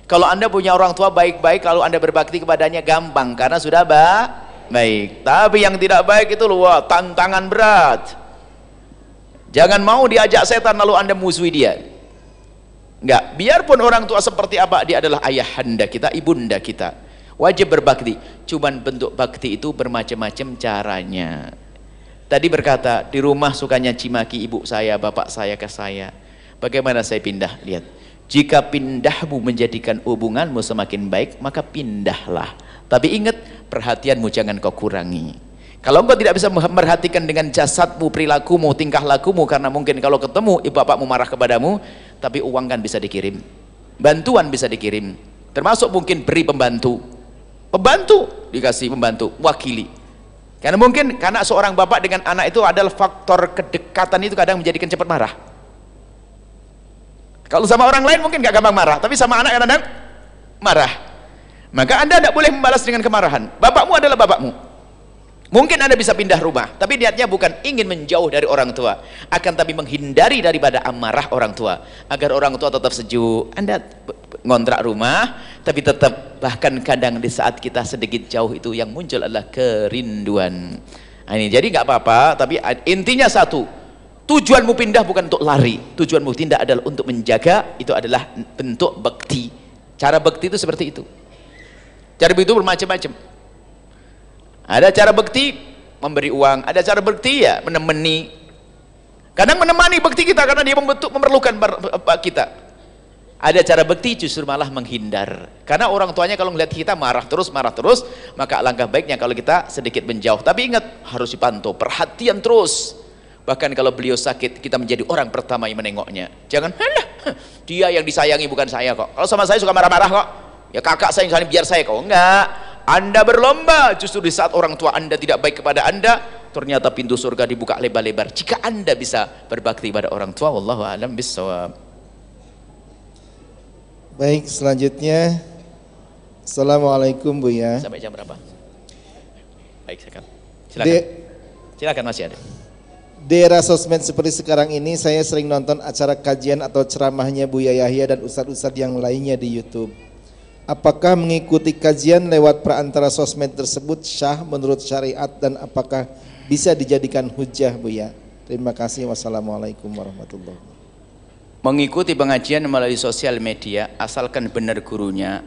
Kalau anda punya orang tua baik-baik kalau anda berbakti kepadanya gampang karena sudah ba baik. Tapi yang tidak baik itu luar tantangan berat. Jangan mau diajak setan lalu anda musuhi dia enggak biarpun orang tua seperti apa dia adalah ayahanda kita ibunda kita. Wajib berbakti. Cuman bentuk bakti itu bermacam-macam caranya. Tadi berkata di rumah sukanya cimaki ibu saya bapak saya ke saya. Bagaimana saya pindah? Lihat. Jika pindahmu menjadikan hubunganmu semakin baik maka pindahlah. Tapi ingat perhatianmu jangan kau kurangi kalau engkau tidak bisa memperhatikan dengan jasadmu, perilakumu, tingkah lakumu karena mungkin kalau ketemu ibu bapakmu marah kepadamu, tapi uang kan bisa dikirim. Bantuan bisa dikirim. Termasuk mungkin beri pembantu. Pembantu dikasih pembantu, wakili. Karena mungkin karena seorang bapak dengan anak itu adalah faktor kedekatan itu kadang menjadikan cepat marah. Kalau sama orang lain mungkin gak gampang marah, tapi sama anak kadang marah. Maka anda tidak boleh membalas dengan kemarahan. Bapakmu adalah bapakmu Mungkin Anda bisa pindah rumah, tapi niatnya bukan ingin menjauh dari orang tua, akan tapi menghindari daripada amarah orang tua, agar orang tua tetap sejuk. Anda ngontrak rumah, tapi tetap bahkan kadang di saat kita sedikit jauh itu yang muncul adalah kerinduan. Nah, ini jadi nggak apa-apa, tapi intinya satu, tujuanmu pindah bukan untuk lari, tujuanmu pindah adalah untuk menjaga, itu adalah bentuk bekti. Cara bekti itu seperti itu. Cara begitu bermacam-macam ada cara bekti memberi uang. Ada cara bekti ya menemani. Kadang menemani bekti kita karena dia membentuk memerlukan kita. Ada cara bekti justru malah menghindar. Karena orang tuanya kalau melihat kita marah terus marah terus maka langkah baiknya kalau kita sedikit menjauh. Tapi ingat harus dipantau perhatian terus. Bahkan kalau beliau sakit kita menjadi orang pertama yang menengoknya. Jangan dia yang disayangi bukan saya kok. Kalau sama saya suka marah-marah kok. Ya kakak saya yang biar saya kok. Enggak anda berlomba justru di saat orang tua Anda tidak baik kepada Anda, ternyata pintu surga dibuka lebar-lebar. Jika Anda bisa berbakti pada orang tua, wallahu alam bisawab. Baik, selanjutnya Assalamualaikum Bu ya. Sampai jam berapa? Baik, silakan. Silakan. De silakan masih ada. Di era sosmed seperti sekarang ini saya sering nonton acara kajian atau ceramahnya Buya Yahya dan ustadz-ustadz yang lainnya di YouTube Apakah mengikuti kajian lewat perantara sosmed tersebut syah menurut syariat dan apakah bisa dijadikan hujah Bu ya? Terima kasih. Wassalamualaikum warahmatullahi wabarakatuh. Mengikuti pengajian melalui sosial media asalkan benar gurunya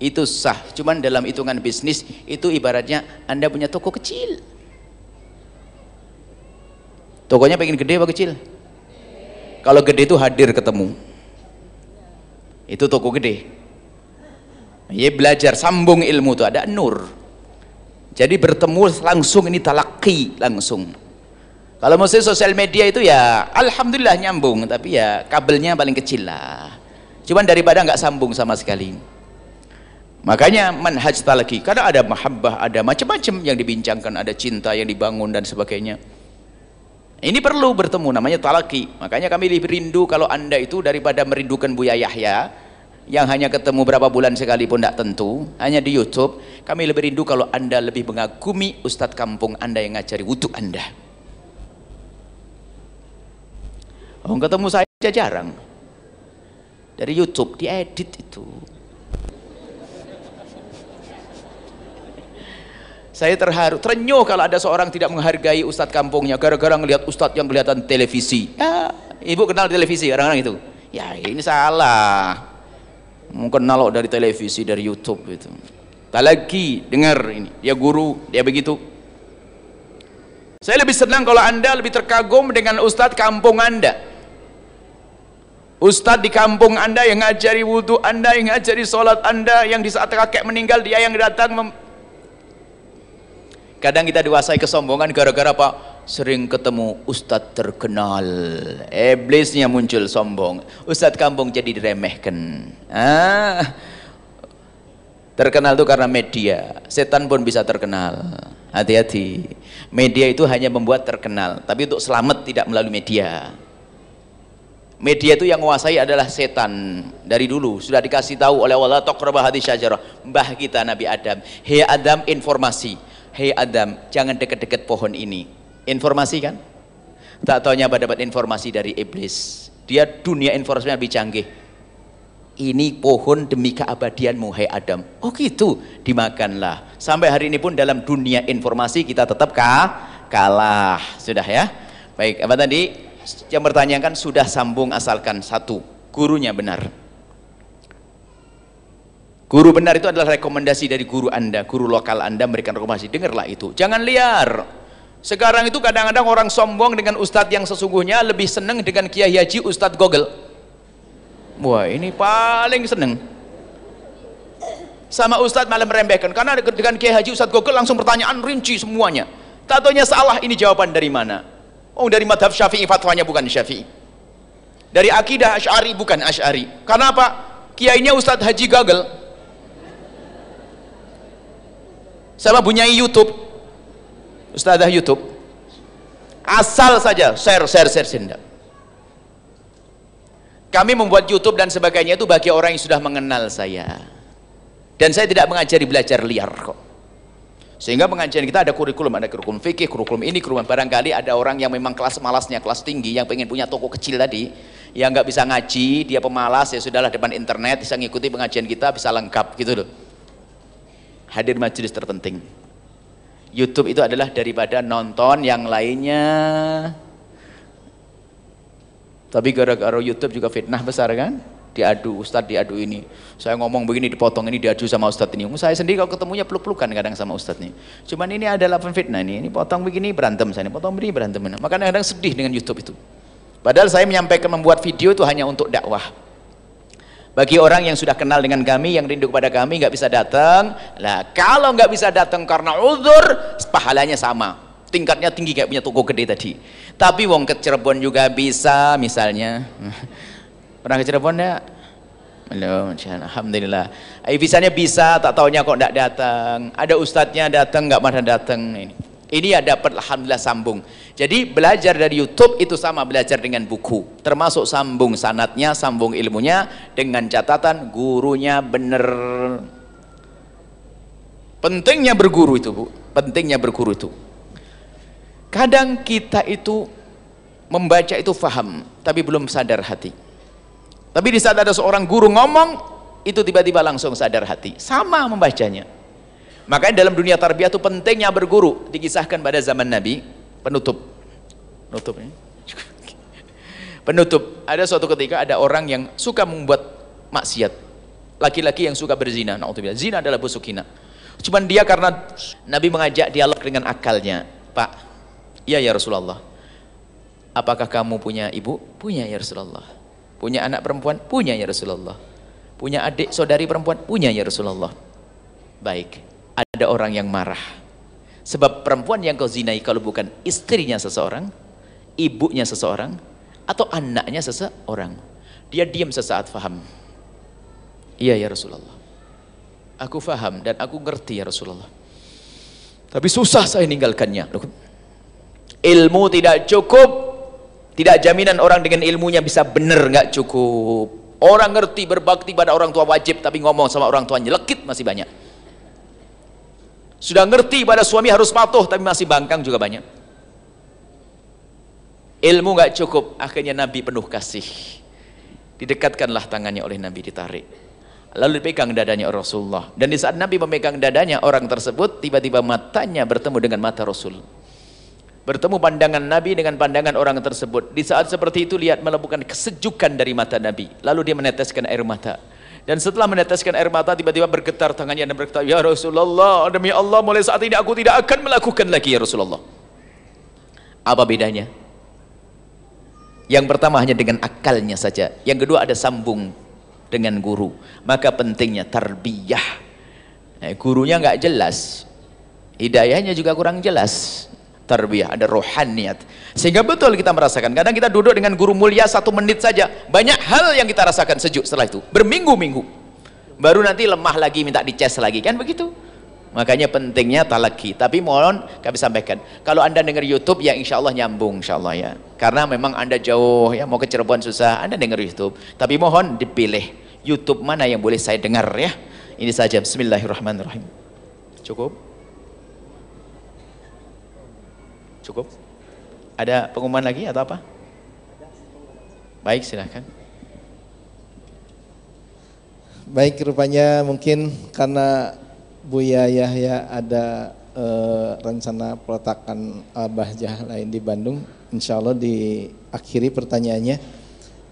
itu sah. Cuman dalam hitungan bisnis itu ibaratnya Anda punya toko kecil. Tokonya pengen gede apa kecil? Kalau gede itu hadir ketemu. Itu toko gede ya belajar sambung ilmu itu ada nur. Jadi bertemu langsung ini talaki langsung. Kalau mesti sosial media itu ya alhamdulillah nyambung tapi ya kabelnya paling kecil lah. Cuman daripada nggak sambung sama sekali. Makanya manhaj talaki karena ada mahabbah ada macam-macam yang dibincangkan ada cinta yang dibangun dan sebagainya. Ini perlu bertemu namanya talaki makanya kami lebih rindu kalau anda itu daripada merindukan Buya Yahya yang hanya ketemu berapa bulan sekalipun tidak tentu. Hanya di Youtube. Kami lebih rindu kalau anda lebih mengagumi Ustadz kampung anda yang ngajari wudhu anda. Oh, ketemu saya aja jarang. Dari Youtube diedit itu. Saya terharu, terenyuh kalau ada seorang tidak menghargai ustadz kampungnya. Gara-gara ngelihat ustadz yang kelihatan televisi. Ya, ibu kenal televisi orang-orang itu. Ya ini salah mungkin nalok dari televisi dari YouTube itu tak lagi dengar ini. Dia guru dia begitu. Saya lebih senang kalau anda lebih terkagum dengan ustadz kampung anda. Ustadz di kampung anda yang ngajari wudhu anda yang ngajari sholat anda yang di saat kakek meninggal dia yang datang kadang kita dewasai kesombongan gara-gara apa sering ketemu ustadz terkenal. Iblisnya muncul sombong. Ustadz kampung jadi diremehkan. Ah, terkenal itu karena media. Setan pun bisa terkenal. Hati-hati. Media itu hanya membuat terkenal tapi untuk selamat tidak melalui media. Media itu yang menguasai adalah setan. Dari dulu sudah dikasih tahu oleh Allah taqrabah hadis syajarah. Mbah kita Nabi Adam. Hei Adam informasi. Hei Adam jangan dekat-dekat pohon ini informasi kan? Tak taunya dapat informasi dari iblis. Dia dunia informasinya lebih canggih. Ini pohon demi keabadianmu hai Adam. Oh gitu. Dimakanlah. Sampai hari ini pun dalam dunia informasi kita tetap kah? kalah. Sudah ya? Baik apa tadi? Yang bertanya kan sudah sambung asalkan satu. Gurunya benar. Guru benar itu adalah rekomendasi dari guru anda. Guru lokal anda memberikan rekomendasi. Dengarlah itu. Jangan liar sekarang itu kadang-kadang orang sombong dengan ustadz yang sesungguhnya lebih senang dengan kiai haji ustadz google wah ini paling seneng. Sama ustadz malah meremehkan. Karena dengan kiai haji ustadz google langsung pertanyaan rinci semuanya. Tak salah ini jawaban dari mana. Oh dari madhab syafi'i fatwanya bukan syafi'i. Dari akidah Ash'ari bukan Ash'ari karena apa? kiainya Ustadz Haji Gagal sama punya YouTube Ustadzah YouTube asal saja share share share share kami membuat YouTube dan sebagainya itu bagi orang yang sudah mengenal saya. Dan saya tidak mengajari belajar liar kok. Sehingga pengajian kita ada kurikulum ada kurikulum fikih kurikulum ini kurikulum barangkali ada orang yang memang kelas malasnya kelas tinggi yang pengen punya toko kecil tadi yang nggak bisa ngaji dia pemalas ya sudahlah depan internet bisa ngikuti pengajian kita bisa lengkap gitu loh. Hadir majelis terpenting YouTube itu adalah daripada nonton yang lainnya. Tapi gara-gara YouTube juga fitnah besar kan? Diadu Ustadz diadu ini. Saya ngomong begini dipotong ini diadu sama Ustadz ini. Saya sendiri kalau ketemunya peluk-pelukan kadang sama Ustadz ini. Cuman ini adalah fitnah ini. Ini potong begini berantem saya ini potong begini berantem. Makanya kadang sedih dengan YouTube itu. Padahal saya menyampaikan membuat video itu hanya untuk dakwah bagi orang yang sudah kenal dengan kami yang rindu kepada kami nggak bisa datang lah kalau nggak bisa datang karena uzur pahalanya sama tingkatnya tinggi kayak punya toko gede tadi tapi wong ke Cirebon juga bisa misalnya Pernah ke Cirebon ya? Belum, Alhamdulillah. Eh, visanya bisa, tak taunya kok tidak datang. Ada ustadznya datang, nggak mana datang. Ini, ini ya dapat Alhamdulillah sambung. Jadi belajar dari YouTube itu sama belajar dengan buku. Termasuk sambung sanatnya, sambung ilmunya. Dengan catatan gurunya benar. Pentingnya berguru itu bu. Pentingnya berguru itu. Kadang kita itu membaca itu faham. Tapi belum sadar hati tapi di saat ada seorang guru ngomong, itu tiba-tiba langsung sadar hati. Sama membacanya. Makanya dalam dunia tarbiyah itu pentingnya berguru. Dikisahkan pada zaman Nabi, penutup. Penutup ya. Penutup. Ada suatu ketika ada orang yang suka membuat maksiat. Laki-laki yang suka berzina. Na'udzubillah. Zina adalah busuk hina. Cuman dia karena Nabi mengajak dialog dengan akalnya. Pak, iya ya Rasulullah. Apakah kamu punya ibu? Punya ya Rasulullah. Punya anak perempuan? Punya ya Rasulullah. Punya adik saudari perempuan? Punya ya Rasulullah. Baik, ada orang yang marah. Sebab perempuan yang kau zinai kalau bukan istrinya seseorang, ibunya seseorang, atau anaknya seseorang. Dia diam sesaat faham. Iya ya Rasulullah. Aku faham dan aku ngerti ya Rasulullah. Tapi susah saya ninggalkannya. Ilmu tidak cukup tidak jaminan orang dengan ilmunya bisa benar nggak cukup. Orang ngerti berbakti pada orang tua wajib tapi ngomong sama orang tuanya lekit masih banyak. Sudah ngerti pada suami harus patuh tapi masih bangkang juga banyak. Ilmu nggak cukup, akhirnya Nabi penuh kasih. Didekatkanlah tangannya oleh Nabi ditarik. Lalu dipegang dadanya Rasulullah. Dan di saat Nabi memegang dadanya orang tersebut tiba-tiba matanya bertemu dengan mata Rasul bertemu pandangan Nabi dengan pandangan orang tersebut di saat seperti itu lihat melepukan kesejukan dari mata Nabi lalu dia meneteskan air mata dan setelah meneteskan air mata tiba-tiba bergetar tangannya dan berkata ya Rasulullah demi Allah mulai saat ini aku tidak akan melakukan lagi ya Rasulullah. Apa bedanya? Yang pertama hanya dengan akalnya saja. Yang kedua ada sambung dengan guru. Maka pentingnya tarbiyah. Nah, gurunya nggak jelas. Hidayahnya juga kurang jelas tarbiyah, ada rohaniat. Sehingga betul kita merasakan. Kadang kita duduk dengan guru mulia satu menit saja, banyak hal yang kita rasakan sejuk setelah itu. Berminggu-minggu. Baru nanti lemah lagi, minta dicas lagi. Kan begitu? Makanya pentingnya talaki. Tapi mohon kami sampaikan. Kalau anda dengar YouTube, ya insya Allah nyambung insya Allah ya. Karena memang anda jauh, ya mau ke Cirebon susah, anda dengar YouTube. Tapi mohon dipilih YouTube mana yang boleh saya dengar ya. Ini saja. Bismillahirrahmanirrahim. Cukup? Cukup? Ada pengumuman lagi atau apa? Baik, silahkan. Baik, rupanya mungkin karena Buya Yahya ada e, rencana peletakan Al-Bahjah lain di Bandung, insya Allah diakhiri pertanyaannya.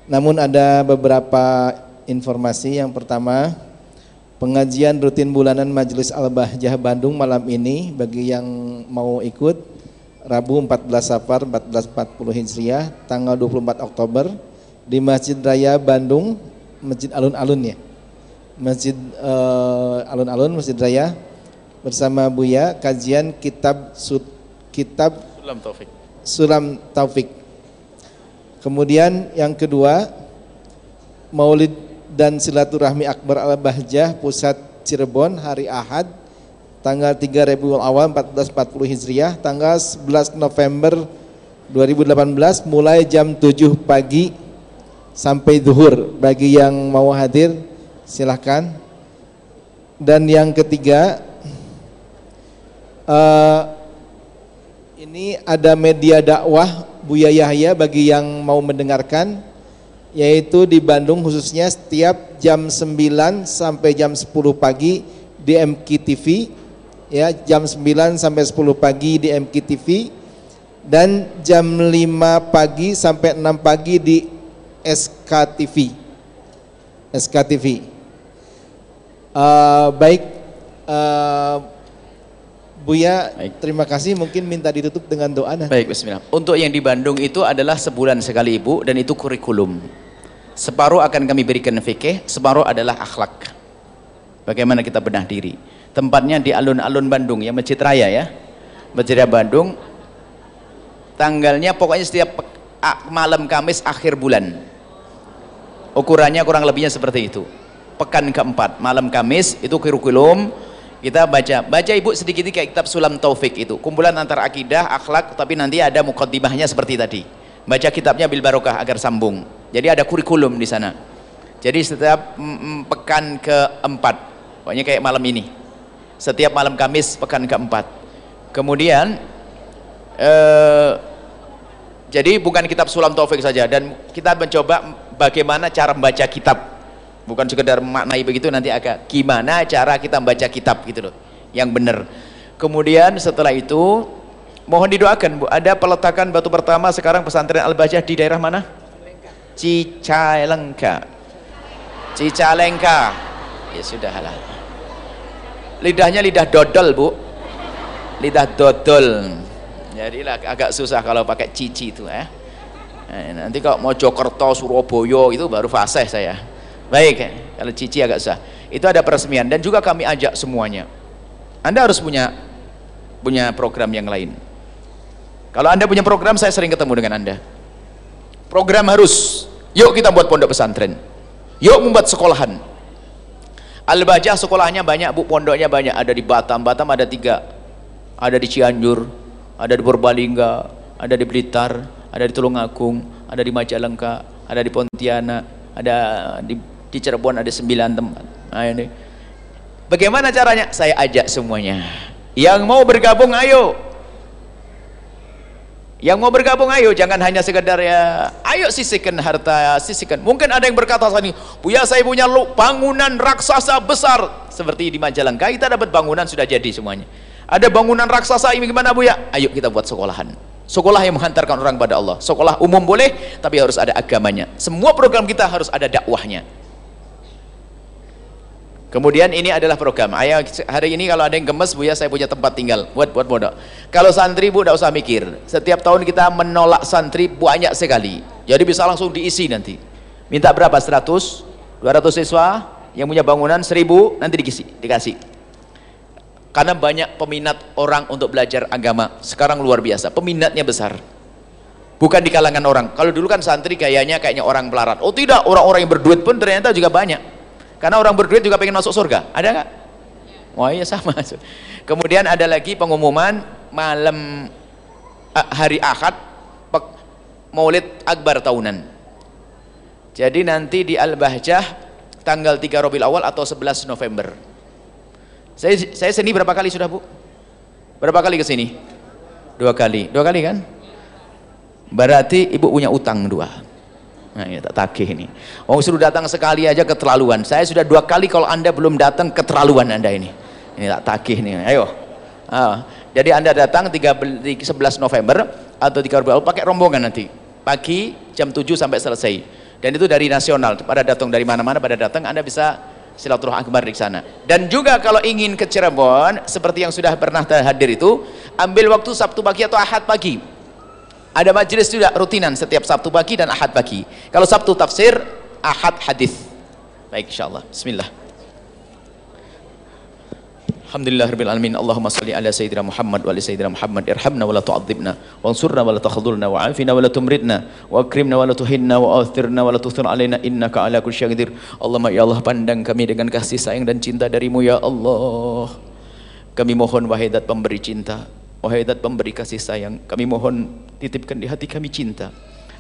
Namun ada beberapa informasi. Yang pertama, pengajian rutin bulanan Majelis Al-Bahjah Bandung malam ini bagi yang mau ikut Rabu 14 Safar 1440 Hijriah tanggal 24 Oktober di Masjid Raya Bandung, Masjid Alun-Alun ya. Masjid uh, Alun-Alun Masjid Raya bersama Buya kajian kitab sud, kitab Sulam Taufik. Sulam Taufik. Kemudian yang kedua Maulid dan Silaturahmi Akbar Al-Bahjah Pusat Cirebon hari Ahad tanggal 3 Rabiul Awal 1440 Hijriah tanggal 11 November 2018 mulai jam 7 pagi sampai zuhur. Bagi yang mau hadir silahkan dan yang ketiga uh, ini ada media dakwah Buya Yahya bagi yang mau mendengarkan yaitu di Bandung khususnya setiap jam 9 sampai jam 10 pagi di MKTV ya jam 9 sampai 10 pagi di MKTV dan jam 5 pagi sampai 6 pagi di SKTV SKTV uh, baik uh, Buya, Baik. terima kasih. Mungkin minta ditutup dengan doa. Nah. Baik, bismillah. Untuk yang di Bandung itu adalah sebulan sekali Ibu dan itu kurikulum. Separuh akan kami berikan fikih, separuh adalah akhlak. Bagaimana kita benah diri. Tempatnya di alun-alun Bandung ya, Masjid Raya ya. Masjid Raya Bandung. Tanggalnya pokoknya setiap malam Kamis akhir bulan. Ukurannya kurang lebihnya seperti itu. Pekan keempat, malam Kamis itu kurikulum kita baca baca ibu sedikit kayak kitab Sulam Taufik itu kumpulan antara akidah akhlak tapi nanti ada mukaddimahnya seperti tadi baca kitabnya bil barokah agar sambung jadi ada kurikulum di sana jadi setiap pekan keempat pokoknya kayak malam ini setiap malam Kamis pekan keempat. Kemudian eh, jadi bukan kitab Sulam Taufik saja dan kita mencoba bagaimana cara membaca kitab. Bukan sekedar maknai begitu nanti agak gimana cara kita membaca kitab gitu loh yang benar. Kemudian setelah itu mohon didoakan Bu. Ada peletakan batu pertama sekarang pesantren Al-Bajah di daerah mana? Cicalengka. Cicalengka. Ya sudah halal lidahnya lidah dodol Bu. Lidah dodol. Jadi agak susah kalau pakai cici itu eh. Nanti kalau mau Jokerto Surabaya itu baru fasih saya. Baik kalau cici agak sah itu ada peresmian dan juga kami ajak semuanya. Anda harus punya punya program yang lain. Kalau anda punya program saya sering ketemu dengan anda. Program harus yuk kita buat pondok pesantren. Yuk membuat sekolahan Al-Bajah sekolahnya banyak bu. Pondoknya banyak. Ada di Batam. Batam ada tiga. Ada di Cianjur ada di Purbalingga ada di Blitar ada di Tulungagung ada di Majalengka ada di Pontianak ada di Cirebon ada sembilan tempat. Nah, ini. bagaimana caranya? Saya ajak semuanya. Yang mau bergabung ayo yang mau bergabung ayo. Jangan hanya sekedar ya ayo sisihkan harta sisihkan. Mungkin ada yang berkata sini Buya saya punya bangunan raksasa besar. Seperti di Majalengka kita dapat bangunan sudah jadi semuanya. Ada bangunan raksasa ini gimana Buya ayo kita buat sekolahan. Sekolah yang menghantarkan orang pada Allah. Sekolah umum boleh tapi harus ada agamanya. Semua program kita harus ada dakwahnya Kemudian ini adalah program. Ayah hari ini kalau ada yang gemes Bu ya saya punya tempat tinggal buat buat bodoh. Kalau santri Bu tidak usah mikir. Setiap tahun kita menolak santri banyak sekali. Jadi bisa langsung diisi nanti. Minta berapa? 100? 200 siswa yang punya bangunan 1000 nanti dikasih, dikasih. Karena banyak peminat orang untuk belajar agama. Sekarang luar biasa, peminatnya besar. Bukan di kalangan orang. Kalau dulu kan santri kayaknya kayaknya orang pelarat. Oh tidak, orang-orang yang berduit pun ternyata juga banyak karena orang berduit juga pengen masuk surga. Ada nggak? Wah iya sama. Kemudian ada lagi pengumuman malam hari Ahad Maulid Akbar tahunan. Jadi nanti di Al-Bahjah tanggal 3 Rabiul Awal atau 11 November. Saya saya sini berapa kali sudah, Bu? Berapa kali ke sini? Dua kali. Dua kali kan? Berarti Ibu punya utang dua. Nah, ya, tak tagih ini. Oh, suruh datang sekali aja keterlaluan. Saya sudah dua kali kalau Anda belum datang keterlaluan Anda ini. Ini tak tagih nih. Ayo. Ah, jadi Anda datang 3, 11 November atau 3 Februari pakai rombongan nanti. Pagi jam 7 sampai selesai. dan itu dari nasional pada datang dari mana-mana pada datang Anda bisa silaturahmi akbar di sana dan juga kalau ingin ke Cirebon seperti yang sudah pernah hadir itu ambil waktu Sabtu pagi atau Ahad pagi ada majelis juga rutinan setiap Sabtu pagi dan Ahad pagi. Kalau Sabtu tafsir Ahad hadis. Baik insyaallah. Bismillah. Alhamdulillah Rabbil Alamin. Allahumma salli ala Sayyidina Muhammad wa ala Sayyidina Muhammad. Irhamna wa la tu'adzibna. Wa ansurna wa la takhadhulna wa afina wa la tumridna. Wa akrimna wa la tuhinna wa athirna wa la tuthir alaina. Innaka ala kulli syai'in Allahumma ya Allah pandang kami dengan kasih sayang dan cinta darimu ya Allah. Kami mohon wahai dat pemberi cinta wahai dat pemberi kasih sayang kami mohon titipkan di hati kami cinta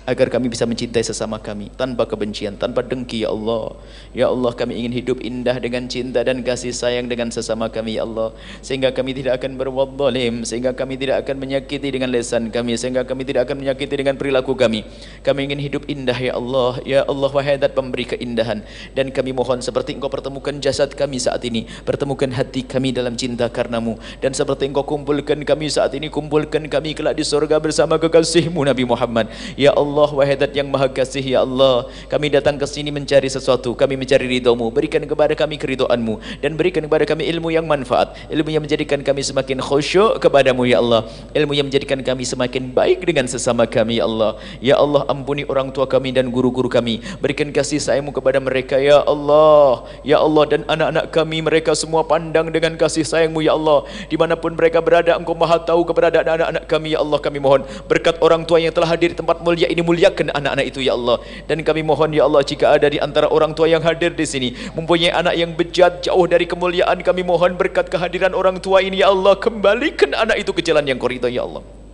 agar kami bisa mencintai sesama kami tanpa kebencian, tanpa dengki ya Allah. Ya Allah kami ingin hidup indah dengan cinta dan kasih sayang dengan sesama kami ya Allah. Sehingga kami tidak akan berbuat zalim, sehingga kami tidak akan menyakiti dengan lesan kami, sehingga kami tidak akan menyakiti dengan perilaku kami. Kami ingin hidup indah ya Allah. Ya Allah wahai dat pemberi keindahan dan kami mohon seperti Engkau pertemukan jasad kami saat ini, pertemukan hati kami dalam cinta karenamu dan seperti Engkau kumpulkan kami saat ini, kumpulkan kami kelak di surga bersama kekasihmu Nabi Muhammad. Ya Allah Allah wahidat yang maha kasih ya Allah. Kami datang ke sini mencari sesuatu. Kami mencari ridhamu berikan kepada kami keridoanmu. Dan berikan kepada kami ilmu yang manfaat. Ilmu yang menjadikan kami semakin khusyuk kepadamu ya Allah. Ilmu yang menjadikan kami semakin baik dengan sesama kami ya Allah. Ya Allah ampuni orang tua kami dan guru-guru kami. Berikan kasih sayangmu kepada mereka ya Allah. Ya Allah dan anak-anak kami mereka semua pandang dengan kasih sayangmu ya Allah. Di mana pun mereka berada engkau maha tahu keberadaan anak-anak kami ya Allah. Kami mohon berkat orang tua yang telah hadir di tempat mulia ini muliakan anak-anak itu ya Allah. Dan kami mohon ya Allah jika ada di antara orang tua yang hadir di sini mempunyai anak yang bejat jauh dari kemuliaan kami mohon berkat kehadiran orang tua ini ya Allah kembalikan anak itu ke jalan yang kau ya Allah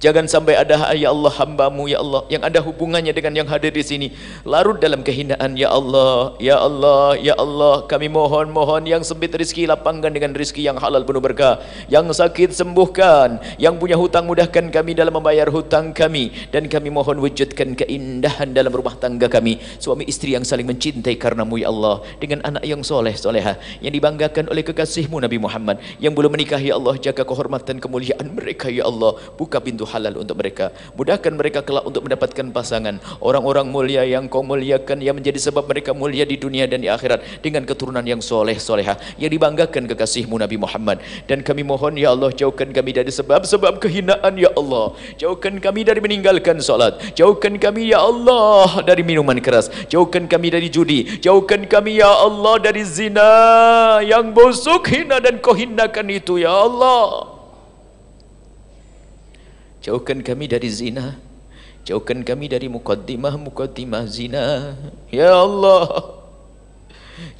Jangan sampai ada ya Allah hambamu ya Allah yang ada hubungannya dengan yang hadir di sini. Larut dalam kehinaan ya Allah ya Allah ya Allah kami mohon mohon yang sempit rezeki lapangkan dengan rezeki yang halal penuh berkah. Yang sakit sembuhkan. Yang punya hutang mudahkan kami dalam membayar hutang kami. Dan kami mohon wujudkan keindahan dalam rumah tangga kami. Suami istri yang saling mencintai karenamu ya Allah. Dengan anak yang soleh soleha yang dibanggakan oleh kekasihmu Nabi Muhammad yang belum menikah ya Allah jaga kehormatan kemuliaan mereka ya Allah. Buka pintu halal untuk mereka. Mudahkan mereka kelak untuk mendapatkan pasangan. Orang-orang mulia yang kau muliakan yang menjadi sebab mereka mulia di dunia dan di akhirat dengan keturunan yang soleh soleha yang dibanggakan kekasihmu Nabi Muhammad. Dan kami mohon ya Allah jauhkan kami dari sebab-sebab kehinaan ya Allah. Jauhkan kami dari meninggalkan solat. Jauhkan kami ya Allah dari minuman keras. Jauhkan kami dari judi. Jauhkan kami ya Allah dari zina yang busuk hina dan kau hinakan itu ya Allah Jauhkan kami dari zina. Jauhkan kami dari mukaddimah-mukaddimah zina. Ya Allah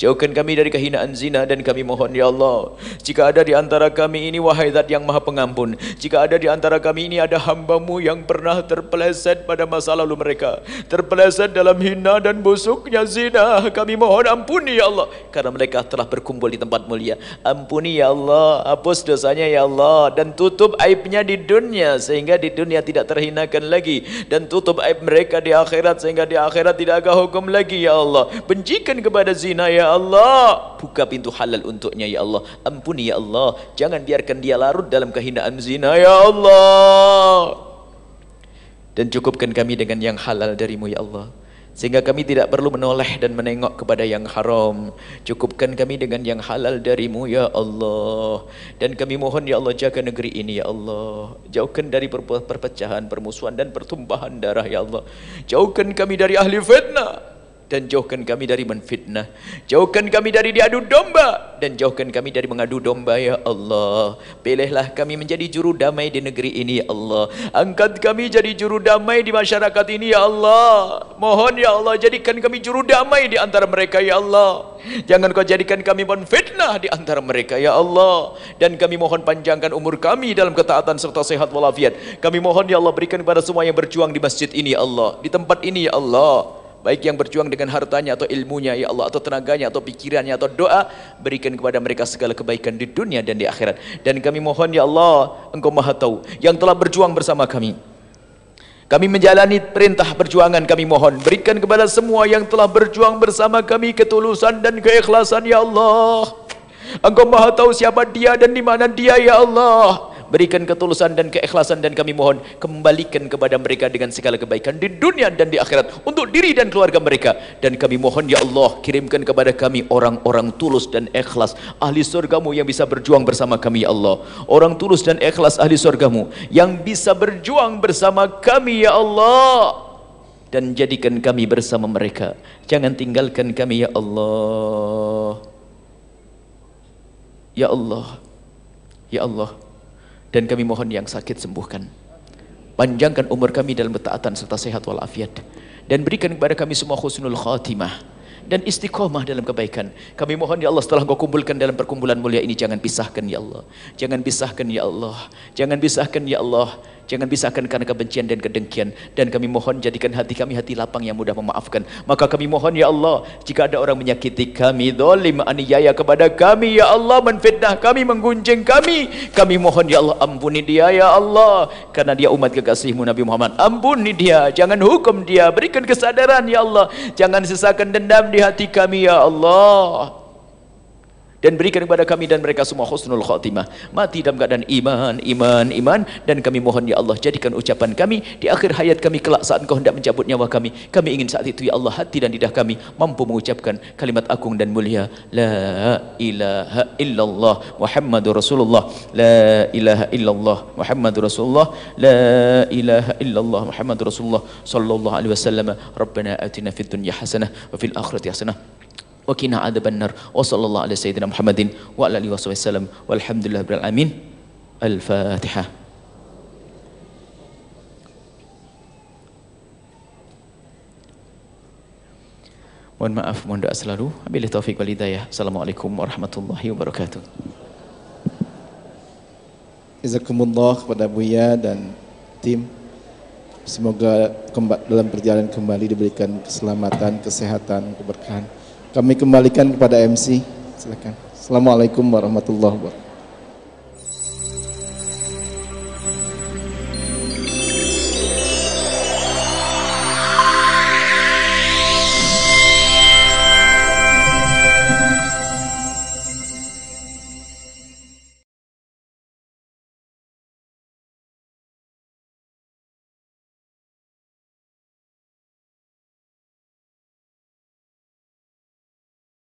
Jauhkan kami dari kehinaan zina dan kami mohon ya Allah Jika ada di antara kami ini wahai zat yang maha pengampun Jika ada di antara kami ini ada hambamu yang pernah terpeleset pada masa lalu mereka Terpeleset dalam hina dan busuknya zina Kami mohon ampuni ya Allah Karena mereka telah berkumpul di tempat mulia. Ampuni ya Allah Hapus dosanya ya Allah Dan tutup aibnya di dunia Sehingga di dunia tidak terhinakan lagi. Dan tutup aib mereka di akhirat Sehingga di akhirat tidak hukum lagi ya Allah. Bencikan kepada zina ya Allah. Buka pintu halal untuknya ya Allah. Ampuni ya Allah. Jangan biarkan dia larut dalam kehinaan zina ya Allah. Dan cukupkan kami dengan yang halal darimu ya Allah. Sehingga kami tidak perlu menoleh dan menengok kepada yang haram. Cukupkan kami dengan yang halal darimu ya Allah. Dan kami mohon ya Allah jaga negeri ini ya Allah. Jauhkan dari perpecahan permusuhan dan pertumpahan darah ya Allah. Jauhkan kami dari ahli fitnah dan jauhkan kami dari menfitnah. Jauhkan kami dari diadu domba. Dan jauhkan kami dari mengadu domba ya Allah. Pilihlah kami menjadi juru damai di negeri ini ya Allah. Angkat kami jadi juru damai di masyarakat ini ya Allah. Mohon ya Allah jadikan kami juru damai di antara mereka ya Allah. Jangan kau jadikan kami menfitnah di antara mereka ya Allah. Dan kami mohon panjangkan umur kami dalam ketaatan serta sehat walafiat. Kami mohon ya Allah berikan kepada semua yang berjuang di masjid ini ya Allah. Di tempat ini ya Allah baik yang berjuang dengan hartanya atau ilmunya ya Allah atau tenaganya atau pikirannya atau doa berikan kepada mereka segala kebaikan di dunia dan di akhirat. Dan kami mohon ya Allah engkau maha tahu yang telah berjuang bersama kami. Kami menjalani perintah perjuangan kami mohon berikan kepada semua yang telah berjuang bersama kami ketulusan dan keikhlasan ya Allah. Engkau maha tahu siapa dia dan di mana dia ya Allah berikan ketulusan dan keikhlasan dan kami mohon kembalikan kepada mereka dengan segala kebaikan di dunia dan di akhirat untuk diri dan keluarga mereka. Dan kami mohon ya Allah kirimkan kepada kami orang-orang tulus dan ikhlas ahli surgamu yang bisa berjuang bersama kami ya Allah. Orang tulus dan ikhlas ahli surgamu yang bisa berjuang bersama kami ya Allah. Dan jadikan kami bersama mereka. Jangan tinggalkan kami ya Allah. Ya Allah. Ya Allah dan kami mohon yang sakit sembuhkan panjangkan umur kami dalam ketaatan serta sehat walafiat dan berikan kepada kami semua khusnul khatimah dan istiqomah dalam kebaikan. Kami mohon ya Allah setelah kau kumpulkan dalam perkumpulan mulia ini jangan pisahkan ya Allah. Jangan pisahkan ya Allah. Jangan pisahkan ya Allah. Jangan pisahkan karena kebencian dan kedengkian. Dan kami mohon jadikan hati kami hati lapang yang mudah memaafkan. Maka kami mohon ya Allah, jika ada orang menyakiti kami, zalim, aniaya kepada kami, ya Allah, menfitnah kami, menggunjing kami. Kami mohon ya Allah, ampuni dia ya Allah. Karena dia umat kekasihmu Nabi Muhammad. Ampuni dia, jangan hukum dia. Berikan kesadaran ya Allah. Jangan sisakan dendam di hati kami ya Allah dan berikan kepada kami dan mereka semua husnul khatimah. Mati dalam keadaan iman iman iman. Dan kami mohon ya Allah jadikan ucapan kami di akhir hayat kami kelak saat engkau hendak mencabut nyawa kami. Kami ingin saat itu ya Allah hati dan lidah kami mampu mengucapkan kalimat agung dan mulia. La ilaha illallah Muhammadur Rasulullah. La ilaha illallah Muhammadur Rasulullah. La ilaha illallah Muhammadur Rasulullah. Sallallahu alaihi wasallam. Rabbana atina fid dunya hasanah wa fil akhirati hasanah wa qina adzabannar wa sallallahu ala sayyidina Muhammadin wa alihi wasallam walhamdulillah al-fatihah Mohon maaf, mohon doa selalu. Bila taufik wal hidayah. Assalamualaikum warahmatullahi wabarakatuh. Jazakumullah kepada Buya dan tim. Semoga dalam perjalanan kembali diberikan keselamatan, kesehatan, keberkahan. Kami kembalikan kepada MC. Silakan. Assalamualaikum warahmatullahi wabarakatuh.